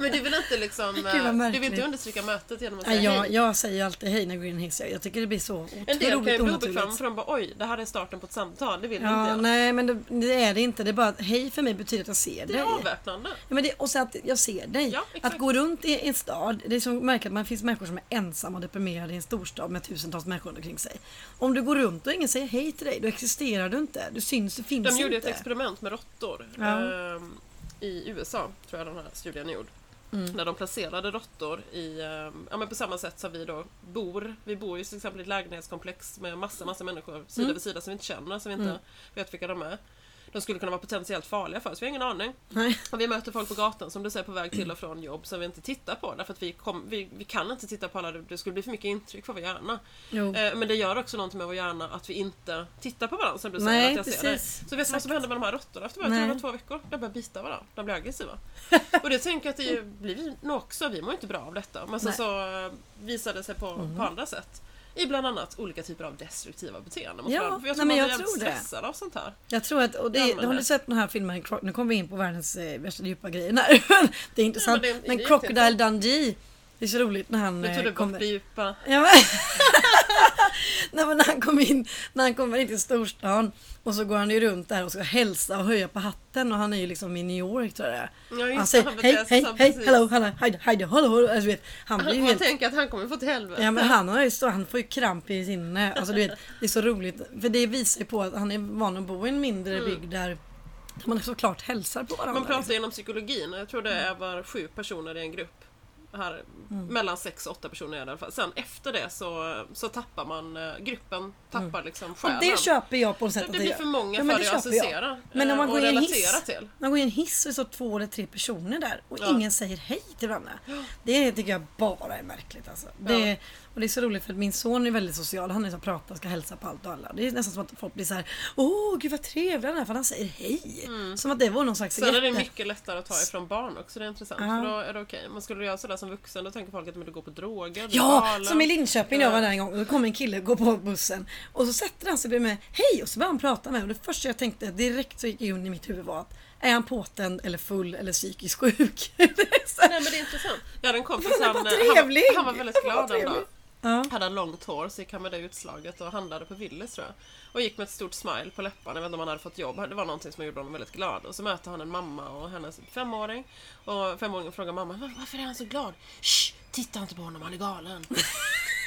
Speaker 2: Men du vill inte liksom... Eh, Du
Speaker 1: märkligt.
Speaker 2: vill inte understryka mötet genom att säga
Speaker 1: jag,
Speaker 2: hej.
Speaker 1: jag säger alltid hej när jag går in i en hiss. Jag tycker det blir så
Speaker 2: En del kan ju
Speaker 1: otroligt
Speaker 2: bli obekväma för de bara oj, det här är starten på ett samtal, det vill inte
Speaker 1: Ja,
Speaker 2: jag.
Speaker 1: nej men det, det är det inte. Det är bara att hej för mig betyder att jag ser
Speaker 2: Det
Speaker 1: dig.
Speaker 2: är avväpnande.
Speaker 1: Ja, men det, och så att jag ser dig.
Speaker 2: Ja,
Speaker 1: att gå runt i en stad, det är som märker att man finns människor som är ensamma och deprimerade i en storstad med tusentals människor omkring sig. Om du går runt och ingen säger hej till dig, då existerar du inte. Du syns, du finns
Speaker 2: De gjorde ett
Speaker 1: inte.
Speaker 2: experiment med råttor
Speaker 1: Ja.
Speaker 2: ehm, i USA, tror jag den här studien är gjord.
Speaker 1: Mm.
Speaker 2: När de placerade råttor i, ehm, ja men på samma sätt som vi då bor. Vi bor ju till exempel i ett lägenhetskomplex med massa, massa människor sida
Speaker 1: Mm.
Speaker 2: vid sida som vi inte känner, som vi inte
Speaker 1: Mm.
Speaker 2: vet vilka de är. De skulle kunna vara potentiellt farliga för oss, vi har ingen aning.
Speaker 1: Nej.
Speaker 2: Och vi möter folk på gatan som du säger på väg till och från jobb som vi inte tittar på därför att vi, kom, vi, vi kan inte titta på alla, det skulle bli för mycket intryck för vår hjärna.
Speaker 1: Jo.
Speaker 2: Eh, Men det gör också någonting med vår hjärna att vi inte tittar på varandra som du säger
Speaker 1: Nej,
Speaker 2: att jag ser
Speaker 1: precis.
Speaker 2: Så vet du vad som händer med de här råttorna efter bara eller två veckor? De börjar bita varandra, de blir aggressiva. och det tänker jag att det blir nog också, vi mår inte bra av detta. Men sen
Speaker 1: Nej.
Speaker 2: så eh, visar det sig på,
Speaker 1: Mm.
Speaker 2: på andra sätt. I bland annat olika typer av destruktiva beteenden.
Speaker 1: Ja.
Speaker 2: För jag
Speaker 1: nej,
Speaker 2: tror
Speaker 1: men
Speaker 2: man
Speaker 1: jag
Speaker 2: blir
Speaker 1: tror det.
Speaker 2: stressad av sånt här.
Speaker 1: Jag tror att, och det,
Speaker 2: Ja, men
Speaker 1: har du
Speaker 2: det-
Speaker 1: sett den här filmen, nu kommer vi in på världens eh, värsta djupa grejer här. det är intressant.
Speaker 2: men det- det
Speaker 1: men Crocodile Dundee, det är så roligt när han
Speaker 2: Nu tog du bort det djupa.
Speaker 1: Ja, men... Nej, men när han kommer in, när han kommer in till storstan och så går han ju runt där och ska hälsa och höja på hatten och han är ju liksom i New York tror jag.
Speaker 2: Ja, just
Speaker 1: Han säger hej, hej, hej,
Speaker 2: precis.
Speaker 1: hello, hello, hej, hej, hello. Alltså, vet, han blir ju
Speaker 2: Man
Speaker 1: helt
Speaker 2: tänker att han kommer få till helvete.
Speaker 1: Ja men han, har ju så, han får ju kramp i sin... eh, Alltså du vet, det är så roligt. För det visar ju på att han är van att bo i en mindre bygd där, man såklart hälsar på varandra.
Speaker 2: Mm. Man pratar
Speaker 1: liksom.
Speaker 2: inom psykologin och jag tror det är var sju personer i en grupp. Här,
Speaker 1: Mm.
Speaker 2: Mellan sex och åtta personer i alla fall. Sen efter det så, så tappar man, eh, gruppen tappar liksom
Speaker 1: Och
Speaker 2: själen.
Speaker 1: det köper jag på något sätt.
Speaker 2: det
Speaker 1: att
Speaker 2: blir för många
Speaker 1: Ja,
Speaker 2: för
Speaker 1: det
Speaker 2: dig att associera
Speaker 1: Men om man
Speaker 2: eh,
Speaker 1: går
Speaker 2: och
Speaker 1: i en
Speaker 2: relatera
Speaker 1: hiss,
Speaker 2: till.
Speaker 1: man går i en hiss och det står två eller tre personer där och
Speaker 2: Ja.
Speaker 1: ingen säger hej till varandra. Det tycker jag bara är märkligt alltså. Det,
Speaker 2: Ja.
Speaker 1: Och det är så roligt för att min son är väldigt social. Han är som pratar och ska hälsa på allt och alla. Det är nästan som att folk blir så här. Åh gud vad trevlig han är för han säger hej. Som att det var någon slags
Speaker 2: Sen är det mycket lättare att ta ifrån barn också, det är intressant.
Speaker 1: Ja.
Speaker 2: För då är det okej. Men skulle du göra sådär som vuxen då tänker folk att du går på droger,
Speaker 1: Ja,
Speaker 2: galen.
Speaker 1: som i Linköping när jag var där en gång. Och då kom en kille gå på bussen. Och så sätter han sig bredvid mig. Hej! Och så började han prata med mig. Och det första jag tänkte direkt så gick in i mitt huvud var att är han påtänd eller full eller psykiskt sjuk? Så
Speaker 2: Nej men det är intressant. Jag hade en kompis, han, han, han var väldigt glad en dag.
Speaker 1: Ja.
Speaker 2: Hade långt hår så gick han med det utslaget och handlade på Willys tror jag. Och gick med ett stort smile på läpparna, jag vet inte om han hade fått jobb. Det var någonting som gjorde honom väldigt glad. Och så möter han en mamma och hennes femåring. Och femåringen frågar mamma "Va- varför är han så glad? Shh, titta inte på honom, han är galen.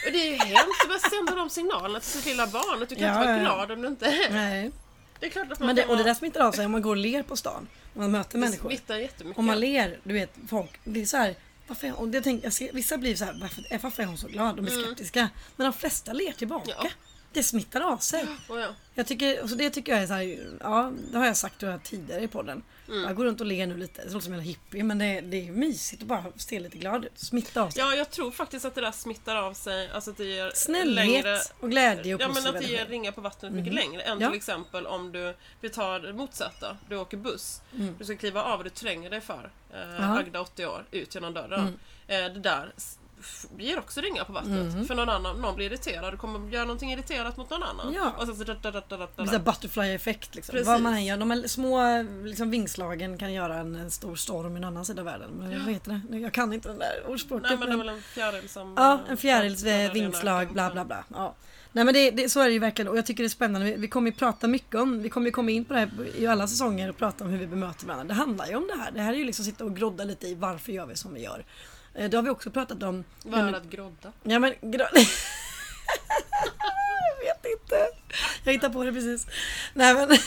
Speaker 2: och det är ju hemskt, börja sända de signalerna till sitt lilla barn. Att du kan
Speaker 1: Ja,
Speaker 2: inte vara
Speaker 1: ja.
Speaker 2: glad om du inte är.
Speaker 1: Nej.
Speaker 2: Det är klart att man
Speaker 1: Men det, och det där smittar av sig om man går och ler på stan. Om man möter
Speaker 2: det
Speaker 1: människor.
Speaker 2: smittar jättemycket.
Speaker 1: Om man ler, du vet folk blir så här. Varför är, och det tänk, jag ser, vissa blir så här, varför, varför är hon så glad? De är skeptiska. Men de flesta ler tillbaka.
Speaker 2: Mm. Ja.
Speaker 1: Det smittar av sig.
Speaker 2: Och ja.
Speaker 1: Jag tycker, och så det tycker jag är så här, ja det har jag sagt jag, tidigare i podden.
Speaker 2: Mm.
Speaker 1: Jag går runt och ler nu lite, det låter som en hippie men det, det är mysigt att bara se lite glad ut. Smitta av sig.
Speaker 2: ja, jag tror faktiskt att det där smittar av sig. Alltså att det ger
Speaker 1: Snällhet
Speaker 2: längre
Speaker 1: och glädje och
Speaker 2: Ja men att det ger ringar på vattnet mycket längre än
Speaker 1: Mm. Ja.
Speaker 2: till exempel om du, vi tar det motsatta, du åker buss.
Speaker 1: Mm.
Speaker 2: Du ska kliva av och du tränger dig för eh. Agda 80 år ut genom dörren.
Speaker 1: Mm.
Speaker 2: Eh, det där ger också ringar på vattnet. För någon annan, någon blir irriterad, du kommer göra någonting irriterat mot någon annan.
Speaker 1: Ja.
Speaker 2: Och sen så... Da, da, da, da, da,
Speaker 1: butterfly-effekt liksom.
Speaker 2: Precis.
Speaker 1: Vad man än gör. De här små liksom, vingslagen kan göra en, en stor storm i en annan sida av världen. Men vad heter det? Jag kan inte den där ordspråket.
Speaker 2: Nej men det är väl en fjäril som...
Speaker 1: Ja,
Speaker 2: eh,
Speaker 1: en fjärils vingslag, bla bla bla. Ja. Nej men det, det, så är det ju verkligen och jag tycker det är spännande. Vi, vi kommer ju prata mycket om, vi kommer ju komma in på det här i alla säsonger och prata om hur vi bemöter varandra. Det handlar ju om det här. Det här är ju liksom att sitta och grodda lite i varför gör vi som vi gör. Eh, Det har vi också pratat om.
Speaker 2: Vad är att grodda?
Speaker 1: Ja men gro... jag vet inte. Jag hittar på det precis. Nej men...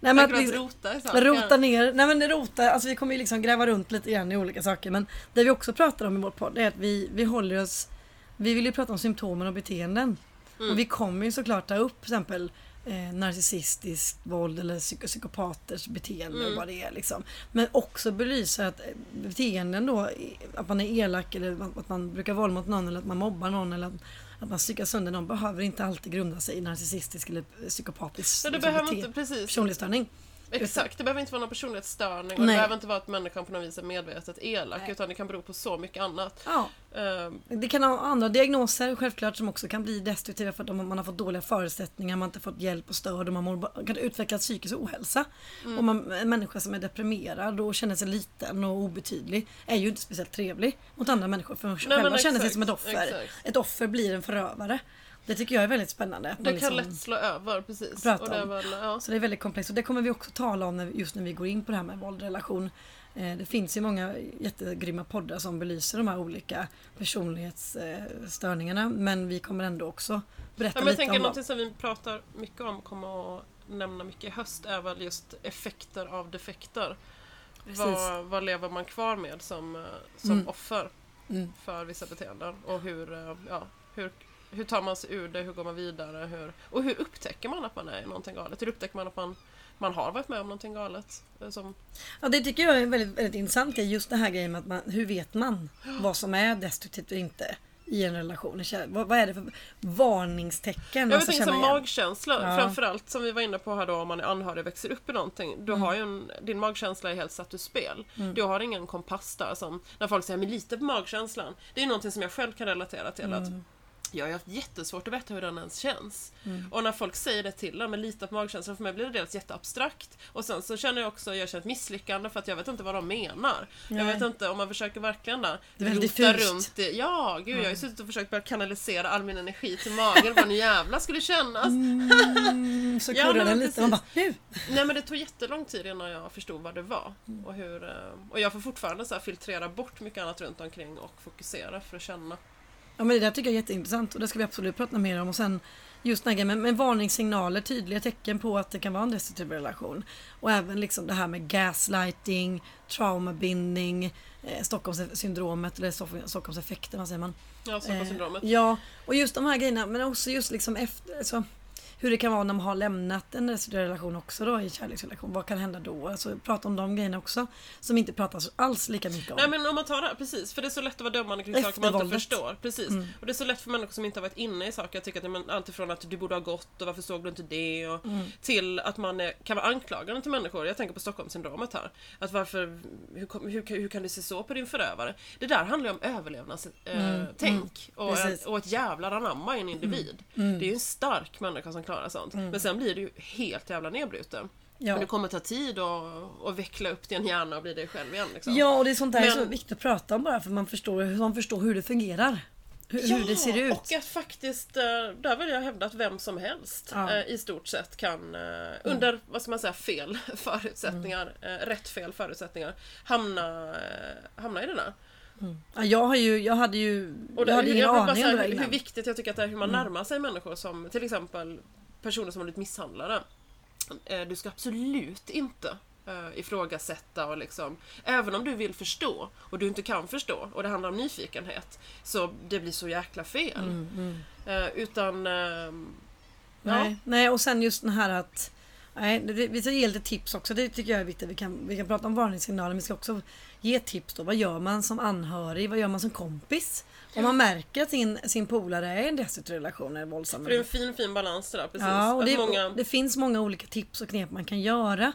Speaker 1: Nej, men
Speaker 2: att rota i saker?
Speaker 1: Rota ner, nej men rota, alltså vi kommer ju liksom gräva runt lite grann i olika saker men det vi också pratar om i vår podd är att vi, vi håller oss, vi vill ju prata om symptomen och beteenden.
Speaker 2: Mm.
Speaker 1: Och vi kommer ju såklart ta upp till exempel eh, narcissistiskt våld eller psyko- psykopaters beteende
Speaker 2: Mm.
Speaker 1: och vad det är liksom. Men också belysa att eh, beteenden då, att man är elak eller att man brukar våld mot någon eller att man mobbar någon eller att, att man psykar sönder någon behöver inte alltid grunda sig i narcissistisk eller psykopatisk
Speaker 2: Så det
Speaker 1: liksom,
Speaker 2: behöver
Speaker 1: bete-
Speaker 2: inte, precis.
Speaker 1: personlighetsstörning.
Speaker 2: Exakt, det behöver inte vara någon personlighetsstörning och det
Speaker 1: Nej.
Speaker 2: behöver inte vara att människan på något vis är medvetet elak
Speaker 1: Nej.
Speaker 2: utan det kan bero på så mycket annat.
Speaker 1: Ja,
Speaker 2: Ehm,
Speaker 1: Det kan ha andra diagnoser självklart som också kan bli destruktiva för att man har fått dåliga förutsättningar, man har inte fått hjälp och stöd och man mår, kan utveckla psykisk ohälsa.
Speaker 2: Mm.
Speaker 1: Och man, en människa som är deprimerad och känner sig liten och obetydlig är ju inte speciellt trevlig mot andra människor för man
Speaker 2: men
Speaker 1: själva känner sig som ett offer.
Speaker 2: exakt.
Speaker 1: Ett offer blir en förövare. Det tycker jag är väldigt spännande.
Speaker 2: Det kan
Speaker 1: liksom-
Speaker 2: lätt slå över, precis.
Speaker 1: prata
Speaker 2: Och det är väl, ja.
Speaker 1: så det är väldigt komplext och det kommer vi också tala om när, just när vi går in på det här med våld och relation. Eh, Det finns ju många jättegrymma poddar som belyser de här olika personlighetsstörningarna men vi kommer ändå också berätta
Speaker 2: Ja, men jag
Speaker 1: lite
Speaker 2: tänker
Speaker 1: om
Speaker 2: någonting
Speaker 1: dem.
Speaker 2: som vi pratar mycket om, kommer att nämna mycket i höst, är väl just effekter av defekter. Vad, vad lever man kvar med som, eh, som
Speaker 1: Mm.
Speaker 2: offer
Speaker 1: Mm.
Speaker 2: för vissa beteenden? Och hur, eh, ja, hur, hur tar man sig ur det? Hur går man vidare? Hur, och hur upptäcker man att man är någonting galet? Hur upptäcker man att man, man har varit med om någonting galet? Eh, Som,
Speaker 1: Ja, det tycker jag är väldigt, väldigt intressant. Just det här grejen med att man, hur vet man vad som är destruktivt och inte i en relation? Vad, vad är det för varningstecken?
Speaker 2: jag vet inte, som magkänsla,
Speaker 1: Ja.
Speaker 2: framförallt som vi var inne på här då om man är anhörig och växer upp i någonting.
Speaker 1: Mm.
Speaker 2: Du har ju en, din magkänsla är helt satt ur spel. Du har ingen kompass där som, när folk säger men lite på magkänslan. Det är någonting som jag själv kan relatera till. Att
Speaker 1: Mm.
Speaker 2: Jag har haft jättesvårt att veta hur den ens känns.
Speaker 1: Mm.
Speaker 2: Och när folk säger det till en med lita på magkänslan, för mig blir det dels jätteabstrakt. Och sen så känner jag också, jag känner ett misslyckande för att jag vet inte vad de menar. Jag
Speaker 1: Nej.
Speaker 2: vet inte, om man försöker verkligen där
Speaker 1: Det är
Speaker 2: rota runt det. Ja, gud jag har ju suttit och försökt börja kanalisera all min energi till magen, vad nu jävla skulle kännas.
Speaker 1: Mm, så
Speaker 2: Ja,
Speaker 1: kurrar
Speaker 2: men
Speaker 1: den lite. Man bara, nu!
Speaker 2: Nej men det tog jättelång tid innan jag förstod vad det var.
Speaker 1: Mm.
Speaker 2: Och, hur, eh, och jag får fortfarande så filtrera bort mycket annat runt omkring och fokusera för att känna.
Speaker 1: Ja men det där tycker jag är jätteintressant och det ska vi absolut prata mer om. Och sen just den här grejen med, varningssignaler, tydliga tecken på att det kan vara en destruktiv relation. Och även liksom det här med gaslighting, traumabindning, eh, Stockholmssyndromet eller Stock- Stockholmseffekten, vad säger man?
Speaker 2: Ja, Stockholmssyndromet.
Speaker 1: Eh, ja, och just de här grejerna men också just liksom efter, alltså, hur det kan vara när man har lämnat en relation också då i kärleksrelation. Vad kan hända då? Alltså prata om de grejerna också som inte pratas alls lika mycket om.
Speaker 2: Nej men om man tar det här, precis, för det är så lätt att vara dömande kring saker man inte förstår. Precis.
Speaker 1: Mm.
Speaker 2: Och det är så lätt för människor som inte har varit inne i saker att tycka att men, allt ifrån att du borde ha gått och varför såg du inte det och
Speaker 1: Mm.
Speaker 2: till att man är, kan vara anklagande till människor. Jag tänker på Stockholmssyndromet här. Att varför, hur, hur, hur kan du se så på din förövare? Det där handlar ju om överlevnadstänk eh,
Speaker 1: Mm,
Speaker 2: tänk och,
Speaker 1: precis.
Speaker 2: ett, och ett jävlar anamma i en individ.
Speaker 1: Mm.
Speaker 2: Det är ju en stark människa som klarar sånt. Men sen blir du ju helt jävla nedbruten.
Speaker 1: ja.
Speaker 2: Men det kommer ta tid att, att veckla upp din hjärna och bli dig själv igen. Liksom.
Speaker 1: Ja, och det är sånt där är så
Speaker 2: Men-
Speaker 1: viktigt att prata om bara för man förstår, man förstår hur det fungerar. Hur, hur det ser ut.
Speaker 2: och att faktiskt, eh, där vill jag hävda att vem som helst
Speaker 1: Ja. Mm.
Speaker 2: eh, i stort sett kan, eh, under, vad ska man säga, fel förutsättningar, eh, rätt fel förutsättningar, hamna, hamna i det där.
Speaker 1: Ja, jag, har ju, jag hade ju
Speaker 2: Och det,
Speaker 1: jag hade ingen
Speaker 2: jag
Speaker 1: aning om det
Speaker 2: hur.
Speaker 1: Mm.
Speaker 2: viktigt jag tycker att det är hur man närmar sig människor som till exempel personer som har blivit misshandlade. Eh, Du ska absolut inte eh, ifrågasätta och liksom, även om du vill förstå och du inte kan förstå och det handlar om nyfikenhet, så det blir så jäkla fel.
Speaker 1: Mm, mm.
Speaker 2: Eh, utan, ehm,
Speaker 1: Nej, nej, och sen just den här att Nej, det- vi ska ge lite tips också. Det tycker jag är viktigt. Vi kan, vi kan prata om varningssignaler men vi ska också ge tips då. Vad gör man som anhörig? Vad gör man som kompis? Om man märker att sin, sin polare är i en destruktiv relation eller våldsam.
Speaker 2: för det är en fin, fin balans det där. Precis.
Speaker 1: Ja, och det,
Speaker 2: många,
Speaker 1: det finns många olika tips och knep man kan göra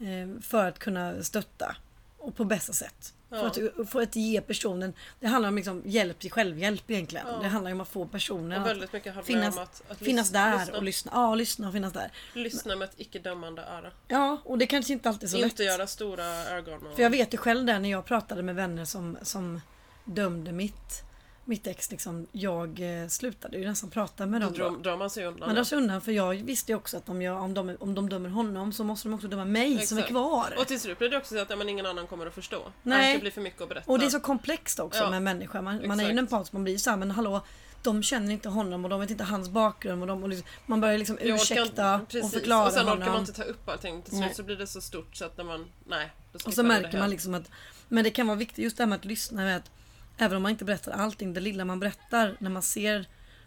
Speaker 1: eh, för att kunna stötta och på bästa sätt. För, att, för att ge personen, det handlar om liksom hjälp till självhjälp egentligen. Det handlar om att få personen att
Speaker 2: väldigt mycket handlar
Speaker 1: finnas-
Speaker 2: att, att
Speaker 1: finnas
Speaker 2: lys-
Speaker 1: där
Speaker 2: lyssna,
Speaker 1: och lyssna. Ja, lyssna och finnas där.
Speaker 2: lyssna med ett icke-dömande öra.
Speaker 1: Ja, och det kanske inte alltid är så lätt.
Speaker 2: Inte göra stora ögon. Och,
Speaker 1: För jag vet ju själv där när jag pratade med vänner som, som dömde mitt, mitt ex. Liksom, jag eh, slutade ju nästan prata med dem.
Speaker 2: drar,
Speaker 1: Då.
Speaker 2: drar man sig undan.
Speaker 1: Man drar sig undan för jag visste ju också att om, jag, om, de, om de dömer honom så måste de också döma mig som är
Speaker 2: Exakt.
Speaker 1: kvar.
Speaker 2: Och till slut blir det också så att ja, men ingen annan kommer att förstå.
Speaker 1: Nej.
Speaker 2: Det blir för mycket att berätta.
Speaker 1: Och det är så komplext också
Speaker 2: Ja,
Speaker 1: med människor. Man, man är ju en
Speaker 2: exakt.
Speaker 1: empat, man blir så här, men hallå, de känner inte honom och de vet inte hans bakgrund och, de, och liksom, man börjar liksom
Speaker 2: Jag orkar
Speaker 1: ursäkta
Speaker 2: precis.
Speaker 1: och förklara
Speaker 2: Och sen orkar
Speaker 1: honom.
Speaker 2: man inte ta upp allting. Till slut så blir det så stort så att när man... Nej.
Speaker 1: Och så märker man liksom att Men det kan vara viktigt just det här med att lyssna med att Även om man inte berättar allting, det lilla man berättar när man ser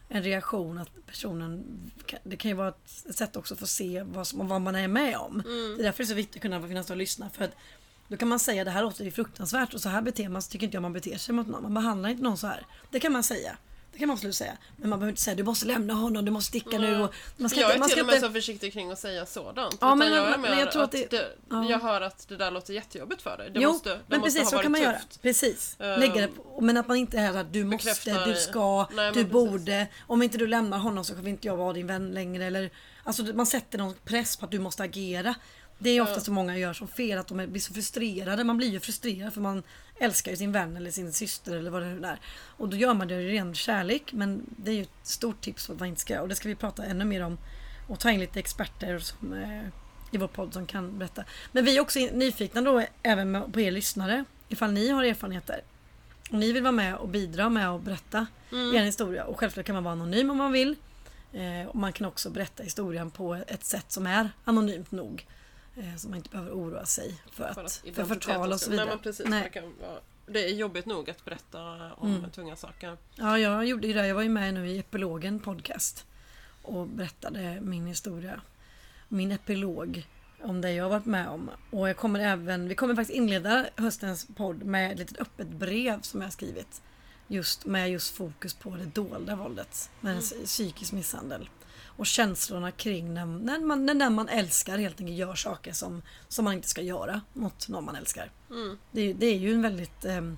Speaker 1: en reaktion att personen Det kan ju vara ett sätt också för att se vad, som, vad man är med om.
Speaker 2: Mm.
Speaker 1: Det är därför det är så viktigt att kunna finnas och lyssna för att Då kan man säga det här låter ju fruktansvärt och så här beter man sig, tycker inte jag man beter sig mot någon. Man behandlar inte någon så här. Det kan man säga. Det kan man absolut säga. Men man behöver inte säga du måste lämna honom, du måste sticka nu. Och man ska
Speaker 2: jag är
Speaker 1: man
Speaker 2: till
Speaker 1: ska
Speaker 2: och med
Speaker 1: inte,
Speaker 2: så försiktig kring att säga sådant.
Speaker 1: Ja, men-
Speaker 2: jag,
Speaker 1: men- jag tror
Speaker 2: att
Speaker 1: att det- ja.
Speaker 2: Jag hör att det där låter jättejobbigt för dig. Det
Speaker 1: jo,
Speaker 2: måste, det
Speaker 1: men
Speaker 2: måste
Speaker 1: precis
Speaker 2: ha
Speaker 1: så kan man göra.
Speaker 2: tufft.
Speaker 1: Precis.
Speaker 2: Ehm,
Speaker 1: Lägga det på, men att man inte är att du måste, du ska,
Speaker 2: Nej,
Speaker 1: du
Speaker 2: precis.
Speaker 1: borde. Om inte du lämnar honom så kommer inte jag vara din vän längre. Eller, alltså man sätter någon press på att du måste agera. Det är ofta så många gör som fel, att de blir så frustrerade. Man blir ju frustrerad för man älskar ju sin vän eller sin syster eller vad det nu är. Och då gör man det i ren kärlek. Men det är ju ett stort tips för att man inte ska Och det ska vi prata ännu mer om. Och ta in lite experter som, eh, i vår podd som kan berätta. Men vi är också nyfikna då även på er lyssnare. Ifall ni har erfarenheter. Om ni vill vara med och bidra med att berätta
Speaker 2: Mm.
Speaker 1: er historia. Och självklart kan man vara anonym om man vill. Eh, och man kan också berätta historien på ett sätt som är anonymt nog. Eh, så man inte behöver oroa sig för, att, för,
Speaker 2: identiteten
Speaker 1: förtal och så vidare.
Speaker 2: Nej, precis,
Speaker 1: Nej.
Speaker 2: Det, kan vara, det är jobbigt nog att berätta om
Speaker 1: Mm.
Speaker 2: tunga saker.
Speaker 1: Ja, jag gjorde ju det. Jag var ju med nu i Epilogen podcast. Och berättade min historia. Min epilog. Om det jag har varit med om. Och jag kommer även, vi kommer faktiskt inleda höstens podd med ett litet öppet brev som jag har skrivit. Just med just fokus på det dolda våldet. Med
Speaker 2: Mm.
Speaker 1: psykisk misshandel. Och känslorna kring när, när, man, när man älskar helt enkelt gör saker som, som man inte ska göra mot någon man älskar.
Speaker 2: Mm.
Speaker 1: Det, det är ju en väldigt ehm,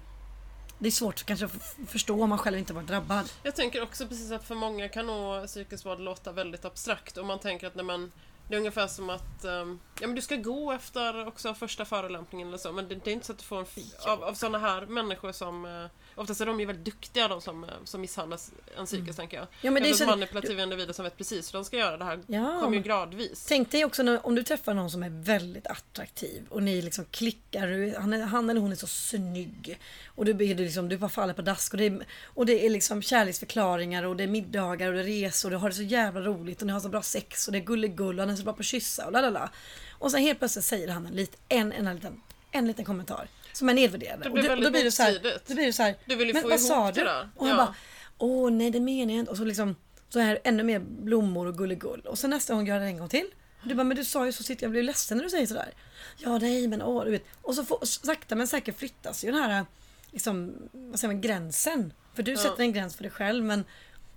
Speaker 1: det är svårt kanske att förstå om man själv inte varit drabbad.
Speaker 2: Jag tänker också precis att för många kan nog psykisk vård låta väldigt abstrakt och man tänker att när man det är ungefär som att ehm, ja, men du ska gå efter också första förolämpningen eller så men det, det är inte så att du får en av, av sådana här människor som uh, Oftast är de ju väldigt duktiga de som, eh, som misshandlas en psykiskt tänker jag.
Speaker 1: Ja, men det är så,
Speaker 2: manipulativa individer som vet precis hur de ska göra det här
Speaker 1: Ja,
Speaker 2: kommer ju gradvis.
Speaker 1: Tänk dig också när, om du träffar någon som är väldigt attraktiv och ni liksom klickar, han, är, han eller hon är så snygg och du, blir liksom, du bara faller på dask och det, är, och det är liksom kärleksförklaringar och det är middagar och det är resor och du har det så jävla roligt och ni har så bra sex och det är gulligull och han är så bra på att kyssa och lalala. Och sen helt plötsligt säger han en, lit, en, en, liten, en liten kommentar som är nedvärderande.
Speaker 2: Det blir
Speaker 1: och
Speaker 2: väldigt
Speaker 1: då blir du så här, då blir du så här,
Speaker 2: Du vill ju
Speaker 1: men
Speaker 2: få
Speaker 1: vad
Speaker 2: ihop
Speaker 1: sa
Speaker 2: det
Speaker 1: du?
Speaker 2: där.
Speaker 1: Och han
Speaker 2: Ja.
Speaker 1: bara, åh nej det menar jag inte. Och så liksom, så här ännu mer blommor och gulligull. Och sen nästa gång gör jag det en gång till. Du bara, men du sa ju så sitter jag blir ledsen när du säger sådär. Ja nej men åh du vet. Och så får, sakta men säkert flyttas ju den här liksom, vad säger man, gränsen. För du sätter en gräns för dig själv men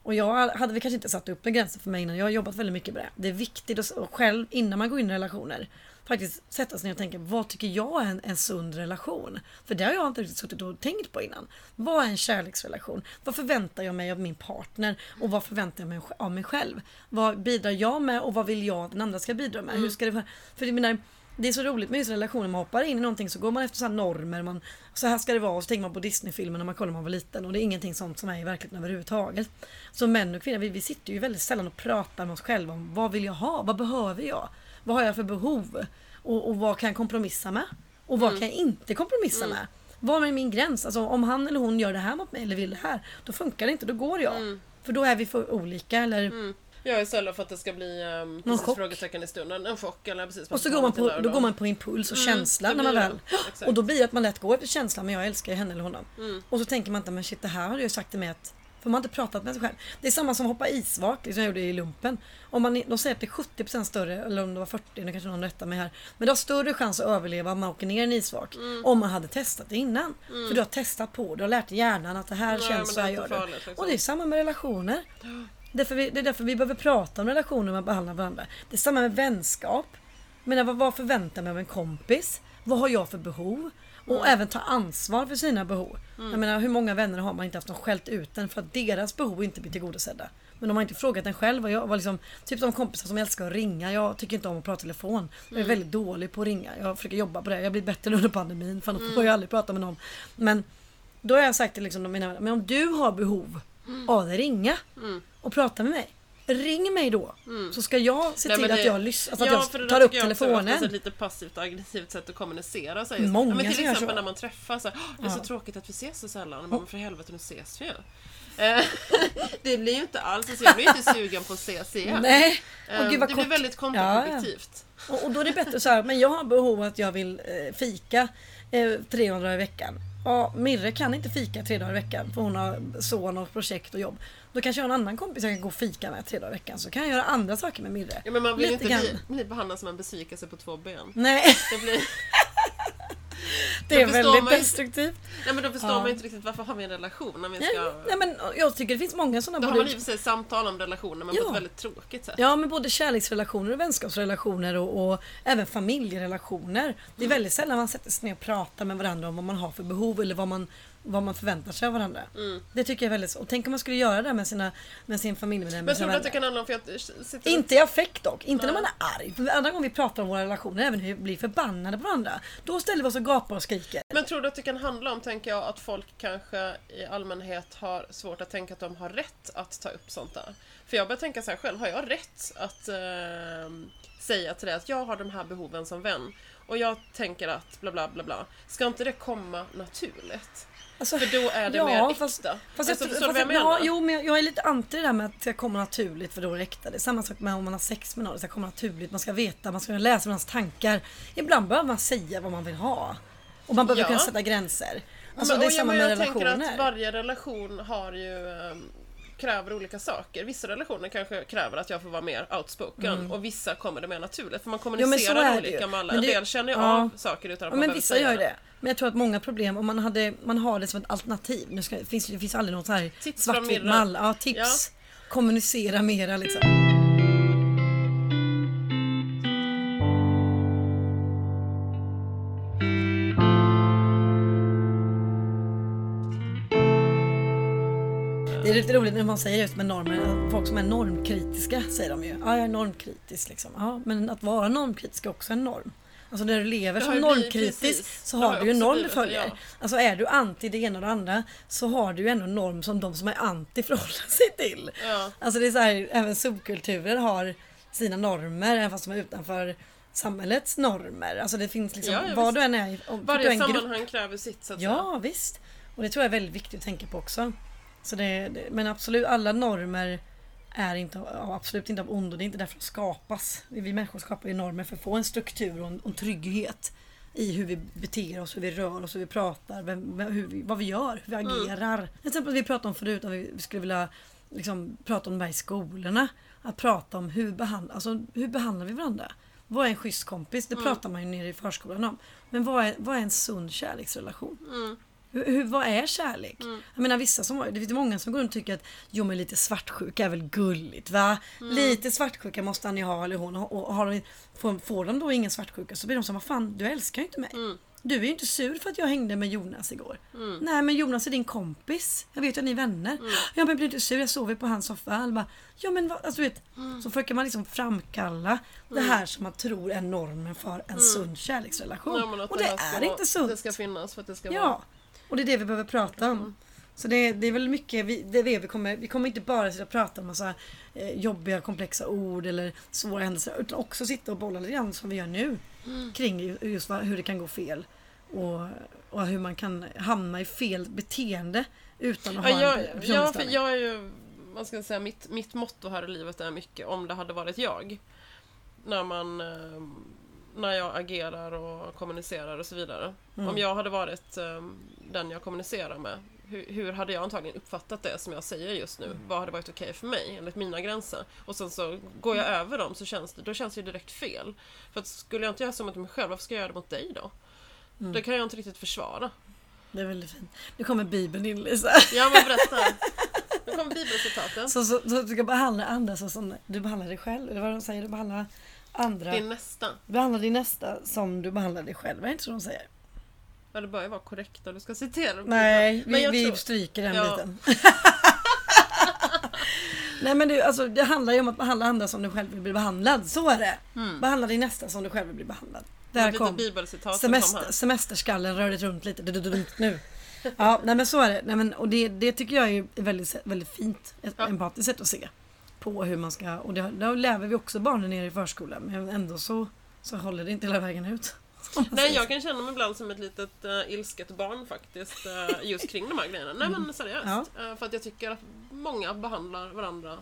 Speaker 1: och jag hade väl kanske inte satt upp en gräns för mig innan. Jag har jobbat väldigt mycket med det. Det är viktigt att själv, innan man går in i relationer, faktiskt sätta sig ner och tänka vad tycker jag är en, en sund relation? För det har jag inte riktigt suttit och tänkt på innan. Vad är en kärleksrelation? Vad förväntar jag mig av min partner? Och vad förväntar jag mig av mig själv? Vad bidrar jag med och vad vill jag att den andra ska bidra med? Hur ska det? För jag menar, det är så roligt med just relationer, man hoppar in i någonting så går man efter så här normer, man, så här ska det vara och så tänker man på Disneyfilmer när man kollar när man var liten och det är ingenting sånt som är i verkligheten överhuvudtaget. Så män och kvinnor, vi, vi sitter ju väldigt sällan och pratar med oss själva om vad vill jag ha? Vad behöver jag? Vad har jag för behov? Och, och vad kan jag kompromissa med? Och vad kan jag inte kompromissa med? Vad är min gräns? Alltså om han eller hon gör det här mot mig eller vill det här, då funkar det inte, då går jag. För då är vi för olika eller
Speaker 2: Jag är istället för att det ska bli um, precis
Speaker 1: chock.
Speaker 2: frågetecken i stunden. En chock eller precis.
Speaker 1: Och så går man på, då går man på impuls och känsla
Speaker 2: det
Speaker 1: när man väl... Och då blir det att man lätt går efter känslan, men jag älskar henne eller honom.
Speaker 2: Mm.
Speaker 1: Och så tänker man inte, men shit det här har du ju sagt till mig att... För man har inte pratat med sig själv. Det är samma som att hoppa isvak, liksom jag gjorde i lumpen. Om man, de säger att det är 70% större, eller om det var 40, nu kanske någon rättar mig här. Men du har större chans att överleva om man åker ner i en isvak.
Speaker 2: Mm.
Speaker 1: Om man hade testat det innan. För du har testat på, du har lärt hjärnan att det här
Speaker 2: Nej,
Speaker 1: känns så här gör du.
Speaker 2: farligt, liksom.
Speaker 1: Och det är samma med relationer. Därför vi, det är därför vi behöver prata om relationer med behandla varandra. Det är samma med vänskap. Men vad, vad förväntar jag mig av en kompis? Vad har jag för behov? Och
Speaker 2: Mm.
Speaker 1: även ta ansvar för sina behov. Jag menar hur många vänner har man inte haft som skällt ut en för att deras behov inte blir tillgodosedda. Men de har inte frågat en själv. Och jag var liksom, typ de kompisar som älskar att ringa. Jag tycker inte om att prata i telefon. Jag
Speaker 2: Mm.
Speaker 1: är väldigt dålig på att ringa. Jag försöker jobba på det. Jag blir bättre under pandemin. För annars får jag aldrig prata med någon. Men då har jag sagt till liksom, mina vänner, men om du har behov
Speaker 2: Mm.
Speaker 1: av att ringa och prata med mig. Ring mig då. Så ska jag se
Speaker 2: Nej,
Speaker 1: till
Speaker 2: men
Speaker 1: att
Speaker 2: det-
Speaker 1: jag, lys- alltså
Speaker 2: ja,
Speaker 1: att
Speaker 2: det
Speaker 1: jag tar upp
Speaker 2: jag också är
Speaker 1: telefonen.
Speaker 2: ett lite passivt och aggressivt sätt att kommunicera. Så här,
Speaker 1: Många
Speaker 2: ja, men till exempel
Speaker 1: så.
Speaker 2: när man träffas. Så här, "Åh, det är så
Speaker 1: Ja.
Speaker 2: tråkigt att vi ses så sällan. Men för helvete, nu ses vi ju. Eh, det blir ju inte alls, alltså jag blir inte sugen på att ses igen.
Speaker 1: Nej,
Speaker 2: Eh,
Speaker 1: och gud vad
Speaker 2: det
Speaker 1: kort.
Speaker 2: blir väldigt kontraproduktivt.
Speaker 1: Och, och då är det bättre så här, men jag har behov att jag vill eh, fika eh, tre dagar i veckan. Ja, Mirre kan inte fika tre dagar i veckan för hon har son och projekt och jobb. Då kanske jag har en annan kompis jag kan gå och fika med tre dagar i veckan så kan jag göra andra saker med Mirre.
Speaker 2: Ja, men man vill
Speaker 1: Lite
Speaker 2: inte bli,
Speaker 1: grann.
Speaker 2: bli behandlad som en besvikelse på två ben.
Speaker 1: Nej,
Speaker 2: Det blir,
Speaker 1: det är väldigt
Speaker 2: man
Speaker 1: destruktivt.
Speaker 2: nej men då förstår
Speaker 1: Ja.
Speaker 2: man ju inte riktigt varför har vi en relation när vi
Speaker 1: Nej,
Speaker 2: ska...
Speaker 1: nej men jag tycker det finns många sådana
Speaker 2: Då har
Speaker 1: både-
Speaker 2: man i och för sig samtal om relationer men på
Speaker 1: Ja.
Speaker 2: ett väldigt tråkigt sätt.
Speaker 1: Ja men både kärleksrelationer och vänskapsrelationer och, och även familjerelationer. Det är väldigt sällan man sätter sig ner och pratar med varandra om vad man har för behov eller vad man, vad man förväntar sig av varandra.
Speaker 2: Mm.
Speaker 1: Det tycker jag är väldigt Och tänk om man skulle göra det med, sina, med sin.
Speaker 2: Men
Speaker 1: med
Speaker 2: tror
Speaker 1: sina
Speaker 2: du att det kan handla om för att sitter
Speaker 1: Inte i affekt dock, inte när
Speaker 2: Nej.
Speaker 1: man är arg. För andra gånger vi pratar om våra relationer, även hur vi blir förbannade på varandra. Då ställer vi oss och gapar och skriker.
Speaker 2: Men tror du att det kan handla om, tänker jag, att folk kanske i allmänhet har svårt att tänka att de har rätt att ta upp sånt där? För jag börjar tänka så här själv, har jag rätt att ehm, säga till dig att jag har de här behoven som vän och jag tänker att bla bla bla bla. Ska inte det komma naturligt?
Speaker 1: Alltså,
Speaker 2: För då är det
Speaker 1: ja,
Speaker 2: mer
Speaker 1: fast-
Speaker 2: äkta.
Speaker 1: Fast
Speaker 2: alltså,
Speaker 1: jag, fast
Speaker 2: vad jag
Speaker 1: jag,
Speaker 2: menar?
Speaker 1: ja, jo, men jag, jag är lite anti det där med att det ska komma naturligt för då är det äkta. Det är samma sak med om man har sex med någon. Det ska komma naturligt. Man ska veta, man ska kunna läsa varandras tankar. Ibland behöver man säga vad man vill ha. Och man behöver
Speaker 2: Ja.
Speaker 1: kunna sätta gränser. Alltså
Speaker 2: men,
Speaker 1: det är
Speaker 2: ja,
Speaker 1: samma med
Speaker 2: jag
Speaker 1: relationer.
Speaker 2: tänker att varje relation har ju ehm, kräver olika saker. Vissa relationer kanske kräver att jag får vara mer outspoken och vissa kommer det mer naturligt. För man
Speaker 1: Mm.
Speaker 2: kommunicerar
Speaker 1: ju.
Speaker 2: olika med alla. En del känner ju
Speaker 1: ja.
Speaker 2: av saker utan att
Speaker 1: Ja,
Speaker 2: man
Speaker 1: men vissa
Speaker 2: säga
Speaker 1: gör det. Men jag tror att många problem, om man, hade, man har det som ett alternativ. Nu ska, det, finns, det finns aldrig något så här svartvitt mall. Ja, tips. Kommunicera mera liksom. Är lite roligt när man säger just med normer. Folk som är normkritiska säger de ju. Ja, jag är normkritisk liksom. Ja, men att vara normkritisk är också en norm. Alltså när du lever
Speaker 2: Det
Speaker 1: som normkritisk så
Speaker 2: Det har
Speaker 1: du ju norm du följer.
Speaker 2: ja.
Speaker 1: Alltså är du anti det ena och det andra så har du ju ändå en norm som de som är anti förhåller sig till.
Speaker 2: Ja.
Speaker 1: Alltså det är så här, även subkulturer har sina normer även fast de är utanför samhällets normer. Alltså det finns liksom,
Speaker 2: Ja,
Speaker 1: vad
Speaker 2: visst.
Speaker 1: du än är, om du
Speaker 2: Varje
Speaker 1: en grupp
Speaker 2: sammanhang kräver sitt så att säga.
Speaker 1: Ja, visst. Och det tror jag är väldigt viktigt att tänka på också. Så det, det, men absolut, alla normer är inte, absolut inte av ondo. Det är inte därför de skapas. Vi människor skapar ju normer för att få en struktur och en, och en trygghet i hur vi beter oss, hur vi rör oss, hur vi pratar, vem, hur vi, vad vi gör, hur vi agerar. Till exempel vi pratade om förut, att vi skulle vilja liksom, prata om det här i skolorna. Att prata om hur, behand, alltså, hur behandlar vi varandra? Vad är en schysst kompis? Det pratar man ju nere i förskolan om. Men vad är, vad är en sund kärleksrelation?
Speaker 2: Mm.
Speaker 1: Hur, hur, vad är kärlek?
Speaker 2: Mm.
Speaker 1: Jag menar vissa som, det finns många som går runt och tycker att jo men lite svartsjuka är väl gulligt va?
Speaker 2: Mm.
Speaker 1: Lite svartsjuka måste han ju ha eller hon och har de, får, får de då ingen svartsjuka så blir de som vad fan du älskar ju inte mig.
Speaker 2: Mm.
Speaker 1: Du är ju inte sur för att jag hängde med Jonas igår.
Speaker 2: Mm.
Speaker 1: Nej men Jonas är din kompis. Jag vet att ni är vänner. Ja men blir inte sur, jag sover på hans soffa. Bara, ja men vad, alltså, du vet,
Speaker 2: Mm.
Speaker 1: så försöker man liksom framkalla det här som man tror är normen för en sund kärleksrelation.
Speaker 2: Mm. Ja,
Speaker 1: och det,
Speaker 2: ska
Speaker 1: är inte sunt.
Speaker 2: Det ska finnas för att det ska vara...
Speaker 1: Och det är det vi behöver prata om.
Speaker 2: Mm.
Speaker 1: Så det, det är väl mycket, vi, det vi kommer, vi kommer inte bara sitta och prata om massa eh, jobbiga komplexa ord eller svåra händelser utan också sitta och bolla lite grann som vi gör nu
Speaker 2: Mm.
Speaker 1: kring ju- just vad, hur det kan gå fel och, och hur man kan hamna i fel beteende utan att
Speaker 2: Ja,
Speaker 1: ha
Speaker 2: jag,
Speaker 1: en
Speaker 2: ja, för jag är ju, vad ska säga, mitt, mitt motto här i livet är mycket om det hade varit jag. När man, eh, när jag agerar och kommunicerar och så vidare.
Speaker 1: Mm.
Speaker 2: Om jag hade varit eh, den jag kommunicerar med, hur, hur hade jag antagligen uppfattat det som jag säger just nu? Vad hade varit okej för mig enligt mina gränser? Och sen så går jag över dem så känns det, då känns det direkt fel. För att skulle jag inte göra så mot mig själv, varför ska jag göra det mot dig då?
Speaker 1: Mm.
Speaker 2: Det kan jag inte riktigt försvara.
Speaker 1: Det är väldigt fint. Nu kommer Bibeln in Lisa.
Speaker 2: Ja men berätta. Nu kommer bibelcitaten.
Speaker 1: Så, så, så du ska behandla andra så som du behandlar dig själv. Eller vad de säger, du behandlar andra.
Speaker 2: Din nästa.
Speaker 1: Behandla din nästa som du behandlar dig själv. Är det inte så de säger?
Speaker 2: Ja, det bör ju vara korrekt och du ska citera dem.
Speaker 1: Nej,
Speaker 2: Men
Speaker 1: vi,
Speaker 2: tror-
Speaker 1: stryker den
Speaker 2: Ja.
Speaker 1: biten. Nej men du, alltså, det handlar ju om att behandla andra som du själv vill bli behandlad. Så är det.
Speaker 2: Mm.
Speaker 1: Behandla din nästa som du själv vill bli behandlad.
Speaker 2: Det
Speaker 1: Där kom
Speaker 2: kom
Speaker 1: semester,
Speaker 2: här.
Speaker 1: semesterskallen rörde runt lite. Du, du, du, du, nu. Ja, nej men så är det. Nej, men, och det, det tycker jag är väldigt, väldigt fint. Ett
Speaker 2: Ja.
Speaker 1: empatiskt sätt att se på hur man ska. Och det, då lär vi också barnen nere i förskolan. Men ändå så, så håller det inte hela vägen ut.
Speaker 2: Nej, jag kan känna mig ibland som ett litet uh, ilsket barn faktiskt. eh, just kring de här grejerna. Nej men seriöst.
Speaker 1: Ja.
Speaker 2: Eh, för att jag tycker att många behandlar varandra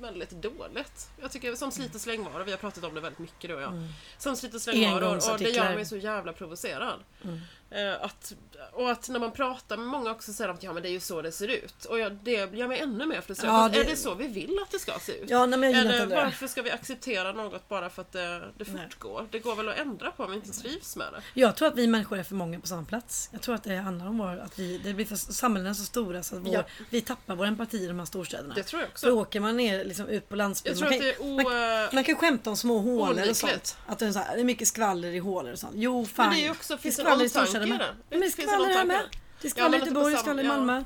Speaker 2: väldigt dåligt. Jag tycker som slit och slängvaror, vi har pratat om det väldigt mycket du och jag.
Speaker 1: Mm.
Speaker 2: Som slit och slängvaror och det gör mig så jävla provocerad.
Speaker 1: Mm.
Speaker 2: Eh, att, och att när man pratar med många också säger att ja men det är ju så det ser ut. Och jag, det gör mig ännu mer frustrerad.
Speaker 1: Ja, det-
Speaker 2: Är det så vi vill att det ska se ut?
Speaker 1: Ja, nej, men jag
Speaker 2: Eller
Speaker 1: inte det.
Speaker 2: varför ska vi acceptera något bara för att det, det
Speaker 1: Nej.
Speaker 2: fortgår? Det går väl att ändra på om vi inte trivs med det?
Speaker 1: Jag tror att vi människor är för många på samma plats. Jag tror att det handlar om vår, att vi, det blir för, samhällena är så stora så att vår,
Speaker 2: Ja.
Speaker 1: vi tappar vår empati i de här storstäderna.
Speaker 2: Det tror jag
Speaker 1: För
Speaker 2: också.
Speaker 1: åker man ner liksom, ut på landsbygden. Man kan,
Speaker 2: det o...
Speaker 1: man kan skämta om små hålor och sånt. Att det är, så här, det är mycket skvaller i hålor och sånt. Jo, fan.
Speaker 2: Men det är ju också, finns en
Speaker 1: skvaller i
Speaker 2: omtanke i
Speaker 1: med.
Speaker 2: det.
Speaker 1: Men här med. Det är skvaller i
Speaker 2: på
Speaker 1: Göteborg, det är skvaller i Malmö.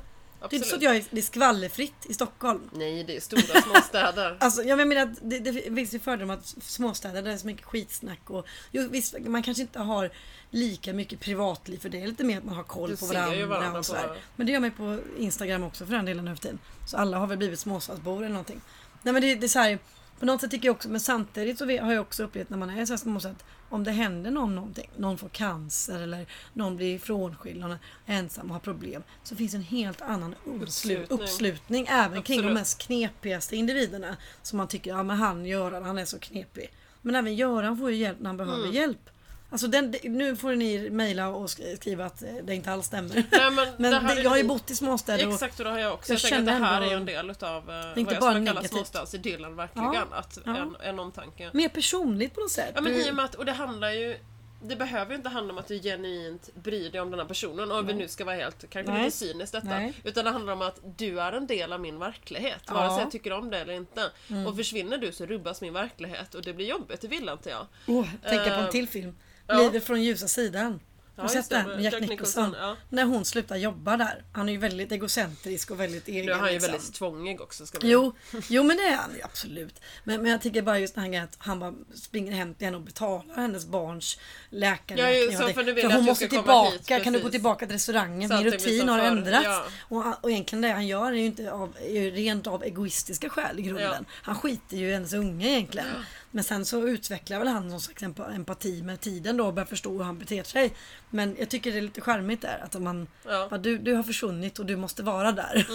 Speaker 1: Det är inte så att jag är, det är skvallerfritt i Stockholm.
Speaker 2: Nej, det är stora småstäder.
Speaker 1: Alltså, jag menar att det, det finns ju fördomar att småstäder där är så mycket skitsnack och jo, visst, man kanske inte har lika mycket privatliv för det är lite mer att man har koll
Speaker 2: Du
Speaker 1: på varandra,
Speaker 2: varandra
Speaker 1: och
Speaker 2: på-
Speaker 1: sådär. Men det gör man ju på Instagram också för den delen nu för tiden. Så alla har väl blivit småstadsbor eller någonting. Nej men det, det är så här, på något sätt tycker jag också, men samtidigt så har jag också upplevt när man är så här småstad att om det händer någon någonting, någon får cancer eller någon blir frånskild, någon är ensam och har problem, så finns en helt annan uppslu-
Speaker 2: Uppslutning.
Speaker 1: uppslutning även kring de
Speaker 2: Absolut.
Speaker 1: mest knepigaste individerna. Som man tycker, ja men han Göran, han är så knepig. Men även Göran får ju hjälp när han behöver
Speaker 2: Mm.
Speaker 1: hjälp. Alltså den, nu får ni mejla och sk- skriva att eh, det inte alls stämmer.
Speaker 2: Nej, men
Speaker 1: Men
Speaker 2: det
Speaker 1: jag har ju bott i småstäder och
Speaker 2: Exakt, och det har jag också.
Speaker 1: jag
Speaker 2: Jag, tänker att det här är en del utav eh, vad jag
Speaker 1: inte
Speaker 2: skulle kalla småstadsidyllen verkligen.
Speaker 1: Ja,
Speaker 2: Att
Speaker 1: ja.
Speaker 2: En, en omtanke.
Speaker 1: mer personligt på något sätt.
Speaker 2: Ja men i och med att, och det handlar ju det behöver ju inte handla om att du genuint bryr dig om den här personen, om vi nu ska vara helt, kanske
Speaker 1: Nej.
Speaker 2: lite cyniskt detta.
Speaker 1: Nej.
Speaker 2: Utan det handlar om att du är en del av min verklighet,
Speaker 1: Ja.
Speaker 2: vare sig jag tycker om det eller inte.
Speaker 1: Mm.
Speaker 2: Och försvinner du så rubbas min verklighet och det blir jobbigt, det vill inte jag.
Speaker 1: Åh, tänka på en
Speaker 2: Eh,
Speaker 1: till film.
Speaker 2: Ja.
Speaker 1: Livet från ljusa sidan. Har du sett den med Jack,
Speaker 2: Jack
Speaker 1: Nicholson?
Speaker 2: Ja.
Speaker 1: När hon slutar jobba där. Han är ju väldigt egocentrisk och väldigt egen.
Speaker 2: Nu är han ju
Speaker 1: liksom.
Speaker 2: väldigt tvångig också. Ska man-
Speaker 1: Jo, jo men det är han ju absolut. Men, men jag tycker bara just den här grejen att han bara springer hem till henne och betalar hennes barns läkarräkning.
Speaker 2: Ja, så, för
Speaker 1: för hon måste tillbaka,
Speaker 2: hit,
Speaker 1: kan du gå tillbaka till restaurangen?
Speaker 2: Så
Speaker 1: Min rutin har ändrats.
Speaker 2: ja.
Speaker 1: Och, och egentligen det han gör är ju inte av, är ju rent av egoistiska skäl i grunden.
Speaker 2: Ja.
Speaker 1: Han skiter ju i hennes unge egentligen. Men sen så utvecklar väl han någon slags emp- empati med tiden då och börjar förstå hur han beter sig. Men jag tycker det är lite charmigt där att man,
Speaker 2: Ja.
Speaker 1: bara, du, du har försvunnit och du måste vara där.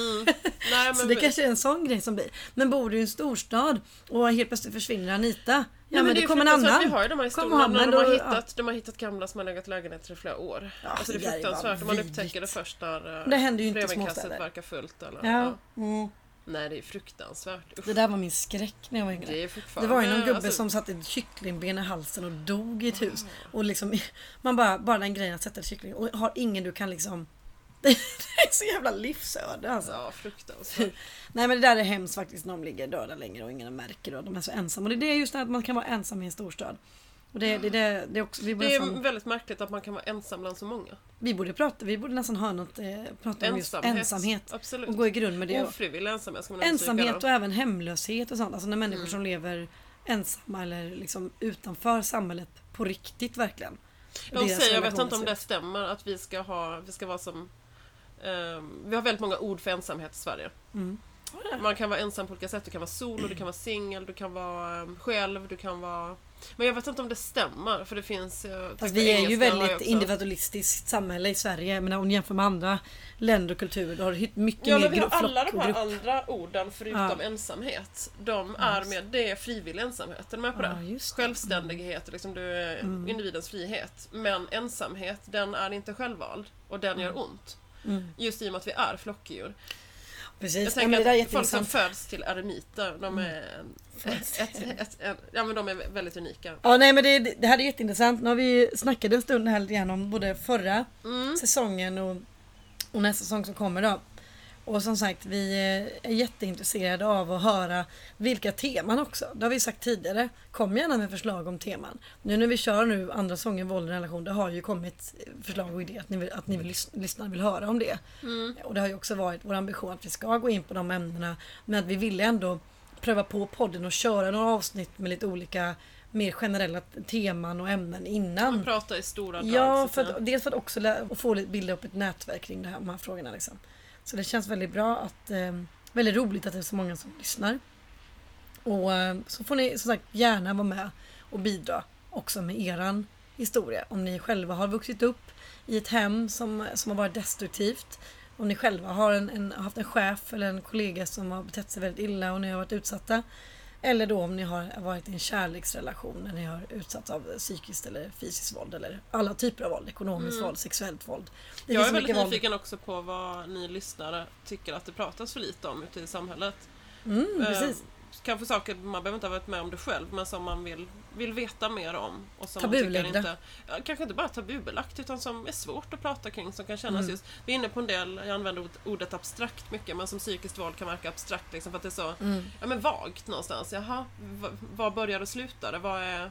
Speaker 2: Nej,
Speaker 1: Så
Speaker 2: men
Speaker 1: det kanske är en sån grej som blir. Men bor du i en storstad och helt plötsligt försvinner Anita. Ja
Speaker 2: Nej,
Speaker 1: men,
Speaker 2: det
Speaker 1: det kommer en annan.
Speaker 2: Vi har ju de här historierna
Speaker 1: men
Speaker 2: de, har
Speaker 1: då-
Speaker 2: hittat, de har hittat gamla som har legat i lägenheter i flera år.
Speaker 1: Ja,
Speaker 2: alltså det är
Speaker 1: det
Speaker 2: fruktansvärt. Man upptäcker det först när eh,
Speaker 1: Det händer ju inte
Speaker 2: verkar fullt. Eller,
Speaker 1: Ja. Mm.
Speaker 2: Nej, det är fruktansvärt. Usch,
Speaker 1: Det där var min skräck när jag var yngre.
Speaker 2: det
Speaker 1: Det var ju någon gubbe
Speaker 2: alltså,
Speaker 1: som satte ett kycklingben i halsen och dog i ett hus. Och liksom, man bara, bara den grejen att sätta ett kyckling och har ingen du kan liksom Det är så jävla livsöde alltså.
Speaker 2: Ja, fruktansvärt.
Speaker 1: Nej men det där är hemskt faktiskt när de ligger döda längre och ingen märker då. De är så ensamma. Och det är just det att man kan vara ensam i en storstad. Och det, det, det, det är också, vi borde,
Speaker 2: Det är
Speaker 1: nästan,
Speaker 2: väldigt märkligt att man kan vara ensam bland så många.
Speaker 1: vi borde prata, vi borde nästan ha något, eh, prata om just ensamhet.
Speaker 2: Absolut.
Speaker 1: Och gå i grund med det.
Speaker 2: Ofrivillig ensamhet ska man
Speaker 1: Ensamhet och även hemlöshet och sånt. Alltså när människor
Speaker 2: Mm.
Speaker 1: som lever ensamma eller liksom utanför samhället på riktigt verkligen.
Speaker 2: De säger, jag vet inte om det stämmer, att vi ska ha, vi ska vara som... ehm, vi har väldigt många ord för ensamhet i Sverige.
Speaker 1: Mm.
Speaker 2: Man kan vara ensam på olika sätt. Du kan vara solo, du kan vara singel, du kan vara um, själv, du kan vara... Men jag vet inte om det stämmer, för det finns... eh,
Speaker 1: Fast vi är ju väldigt individualistiskt samhälle i Sverige. Men om du jämför med andra länder och kulturer, då har du mycket
Speaker 2: Ja
Speaker 1: mer grupp,
Speaker 2: alla de här andra orden förutom
Speaker 1: Ja.
Speaker 2: ensamhet. De är med, det är frivillig ensamhet. Är du med på
Speaker 1: Ja,
Speaker 2: det?
Speaker 1: det.
Speaker 2: Självständighet, liksom du är
Speaker 1: Mm.
Speaker 2: individens frihet. Men ensamhet, den är inte självvald. Och den gör ont.
Speaker 1: Mm.
Speaker 2: Just i och med att vi är flockdjur. Jag
Speaker 1: Precis, ja, men
Speaker 2: tänker
Speaker 1: är
Speaker 2: att folk som
Speaker 1: jätteintressant.
Speaker 2: föds till eremiter, de är,
Speaker 1: Föds
Speaker 2: ett, ett, ett, ett, ja, men de är väldigt unika.
Speaker 1: Ja nej men det, det här är jätteintressant. Nu har vi snackat en stund här lite grann om både förra
Speaker 2: Mm.
Speaker 1: säsongen och, och nästa säsong som kommer då. Och som sagt vi är jätteintresserade av att höra vilka teman också. Det har vi sagt tidigare. Kom gärna med förslag om teman. Nu när vi kör nu andra säsongen våld och relation. Det har ju kommit förslag och idéer att ni vill, att ni vill lys- lyssnare vill höra om det.
Speaker 2: Mm.
Speaker 1: Och det har ju också varit vår ambition att vi ska gå in på de ämnena. Men att vi ville ändå pröva på podden och köra några avsnitt med lite olika mer generella teman och ämnen innan.
Speaker 2: Man pratar i stora drag.
Speaker 1: Ja, för att, dels för att också få lite- bilda upp ett nätverk kring det här, de här frågorna. Liksom. Så det känns väldigt bra att eh, väldigt roligt att det är så många som lyssnar. Och eh, så får ni som sagt gärna vara med och bidra också med eran historia. Om ni själva har vuxit upp i ett hem som, som har varit destruktivt. Om ni själva har en, en, haft en chef eller en kollega som har betett sig väldigt illa och ni har varit utsatta. Eller då om ni har varit i en kärleksrelation när ni har utsatts av psykiskt eller fysiskt våld eller alla typer av våld. Ekonomiskt
Speaker 2: Mm.
Speaker 1: våld, sexuellt våld. Det
Speaker 2: Jag är väldigt
Speaker 1: mycket våld.
Speaker 2: nyfiken också på vad ni lyssnare tycker att det pratas för lite om ute i samhället.
Speaker 1: Mm, precis.
Speaker 2: Kanske saker man behöver inte ha varit med om det själv men som man vill, vill veta mer om. Och som man
Speaker 1: Tabulagda.
Speaker 2: inte, kanske inte bara tabubelagt utan som är svårt att prata kring som kan kännas
Speaker 1: Mm.
Speaker 2: just Vi är inne på en del, jag använder ord- ordet abstrakt mycket men som psykiskt våld kan verka abstrakt liksom för att det är så
Speaker 1: Mm.
Speaker 2: ja, men vagt någonstans. Jaha, var börjar och slutar det? Vad är...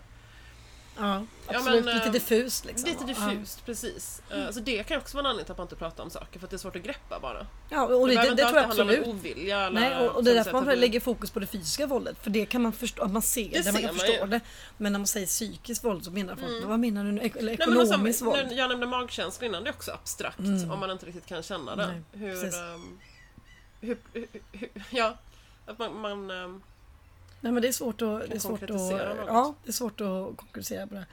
Speaker 1: Ja,
Speaker 2: Ja,
Speaker 1: absolut.
Speaker 2: men,
Speaker 1: lite
Speaker 2: eh,
Speaker 1: diffust liksom.
Speaker 2: Lite diffust, precis. Eh, Så det kan också vara en anledning till att man inte pratar om saker för att det är svårt att greppa bara.
Speaker 1: Ja, och det, det, det tror jag absolut.
Speaker 2: ovilja eller
Speaker 1: Nej, och, och det är därför man lägger fokus på det fysiska våldet. För det kan man förstå, man ser
Speaker 2: Det
Speaker 1: man
Speaker 2: ser
Speaker 1: kan
Speaker 2: man
Speaker 1: förstå
Speaker 2: ju.
Speaker 1: det. Men när man säger psykiskt våld så menar folk,
Speaker 2: Mm.
Speaker 1: vad menar du nu? Ek- Eller
Speaker 2: Nej, men alltså,
Speaker 1: ekonomiskt våld?
Speaker 2: Jag nämnde magkänsla innan, det är också abstrakt
Speaker 1: Mm.
Speaker 2: om man inte riktigt kan känna det.
Speaker 1: Nej,
Speaker 2: hur, ehm, hur, hur, hur, ja, att man, man ehm,
Speaker 1: Nej men det är svårt att... Det är svårt att
Speaker 2: något.
Speaker 1: ja, det är svårt att konkretisera på det.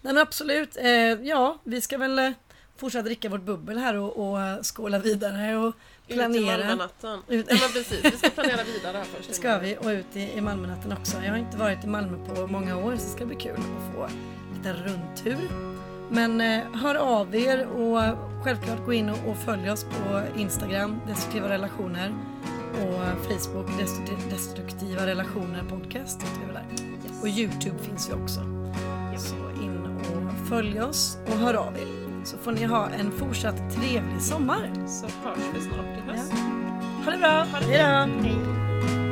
Speaker 1: Nej men absolut. Eh, ja, vi ska väl eh, fortsätta dricka vårt bubbel här och, och eh, skåla vidare och
Speaker 2: ut i
Speaker 1: planera.
Speaker 2: Malmönatten.
Speaker 1: Ut-
Speaker 2: Ja men precis, vi ska planera vidare här först.
Speaker 1: Det ska vi och ut i, i Malmönatten också. Jag har inte varit i Malmö på många år så det ska bli kul att få lite rundtur. Men eh, hör av er och självklart gå in och, och följ oss på Instagram, Destruktiva relationer och Facebook, Destru- Destruktiva relationer podcast. heter vi där. Och Youtube finns vi också. Så in och följ oss och hör av er. Så får ni ha en fortsatt trevlig sommar.
Speaker 2: Så hörs vi snart i höst.
Speaker 1: Ha det bra!
Speaker 2: Ha det
Speaker 1: då!
Speaker 3: Hej.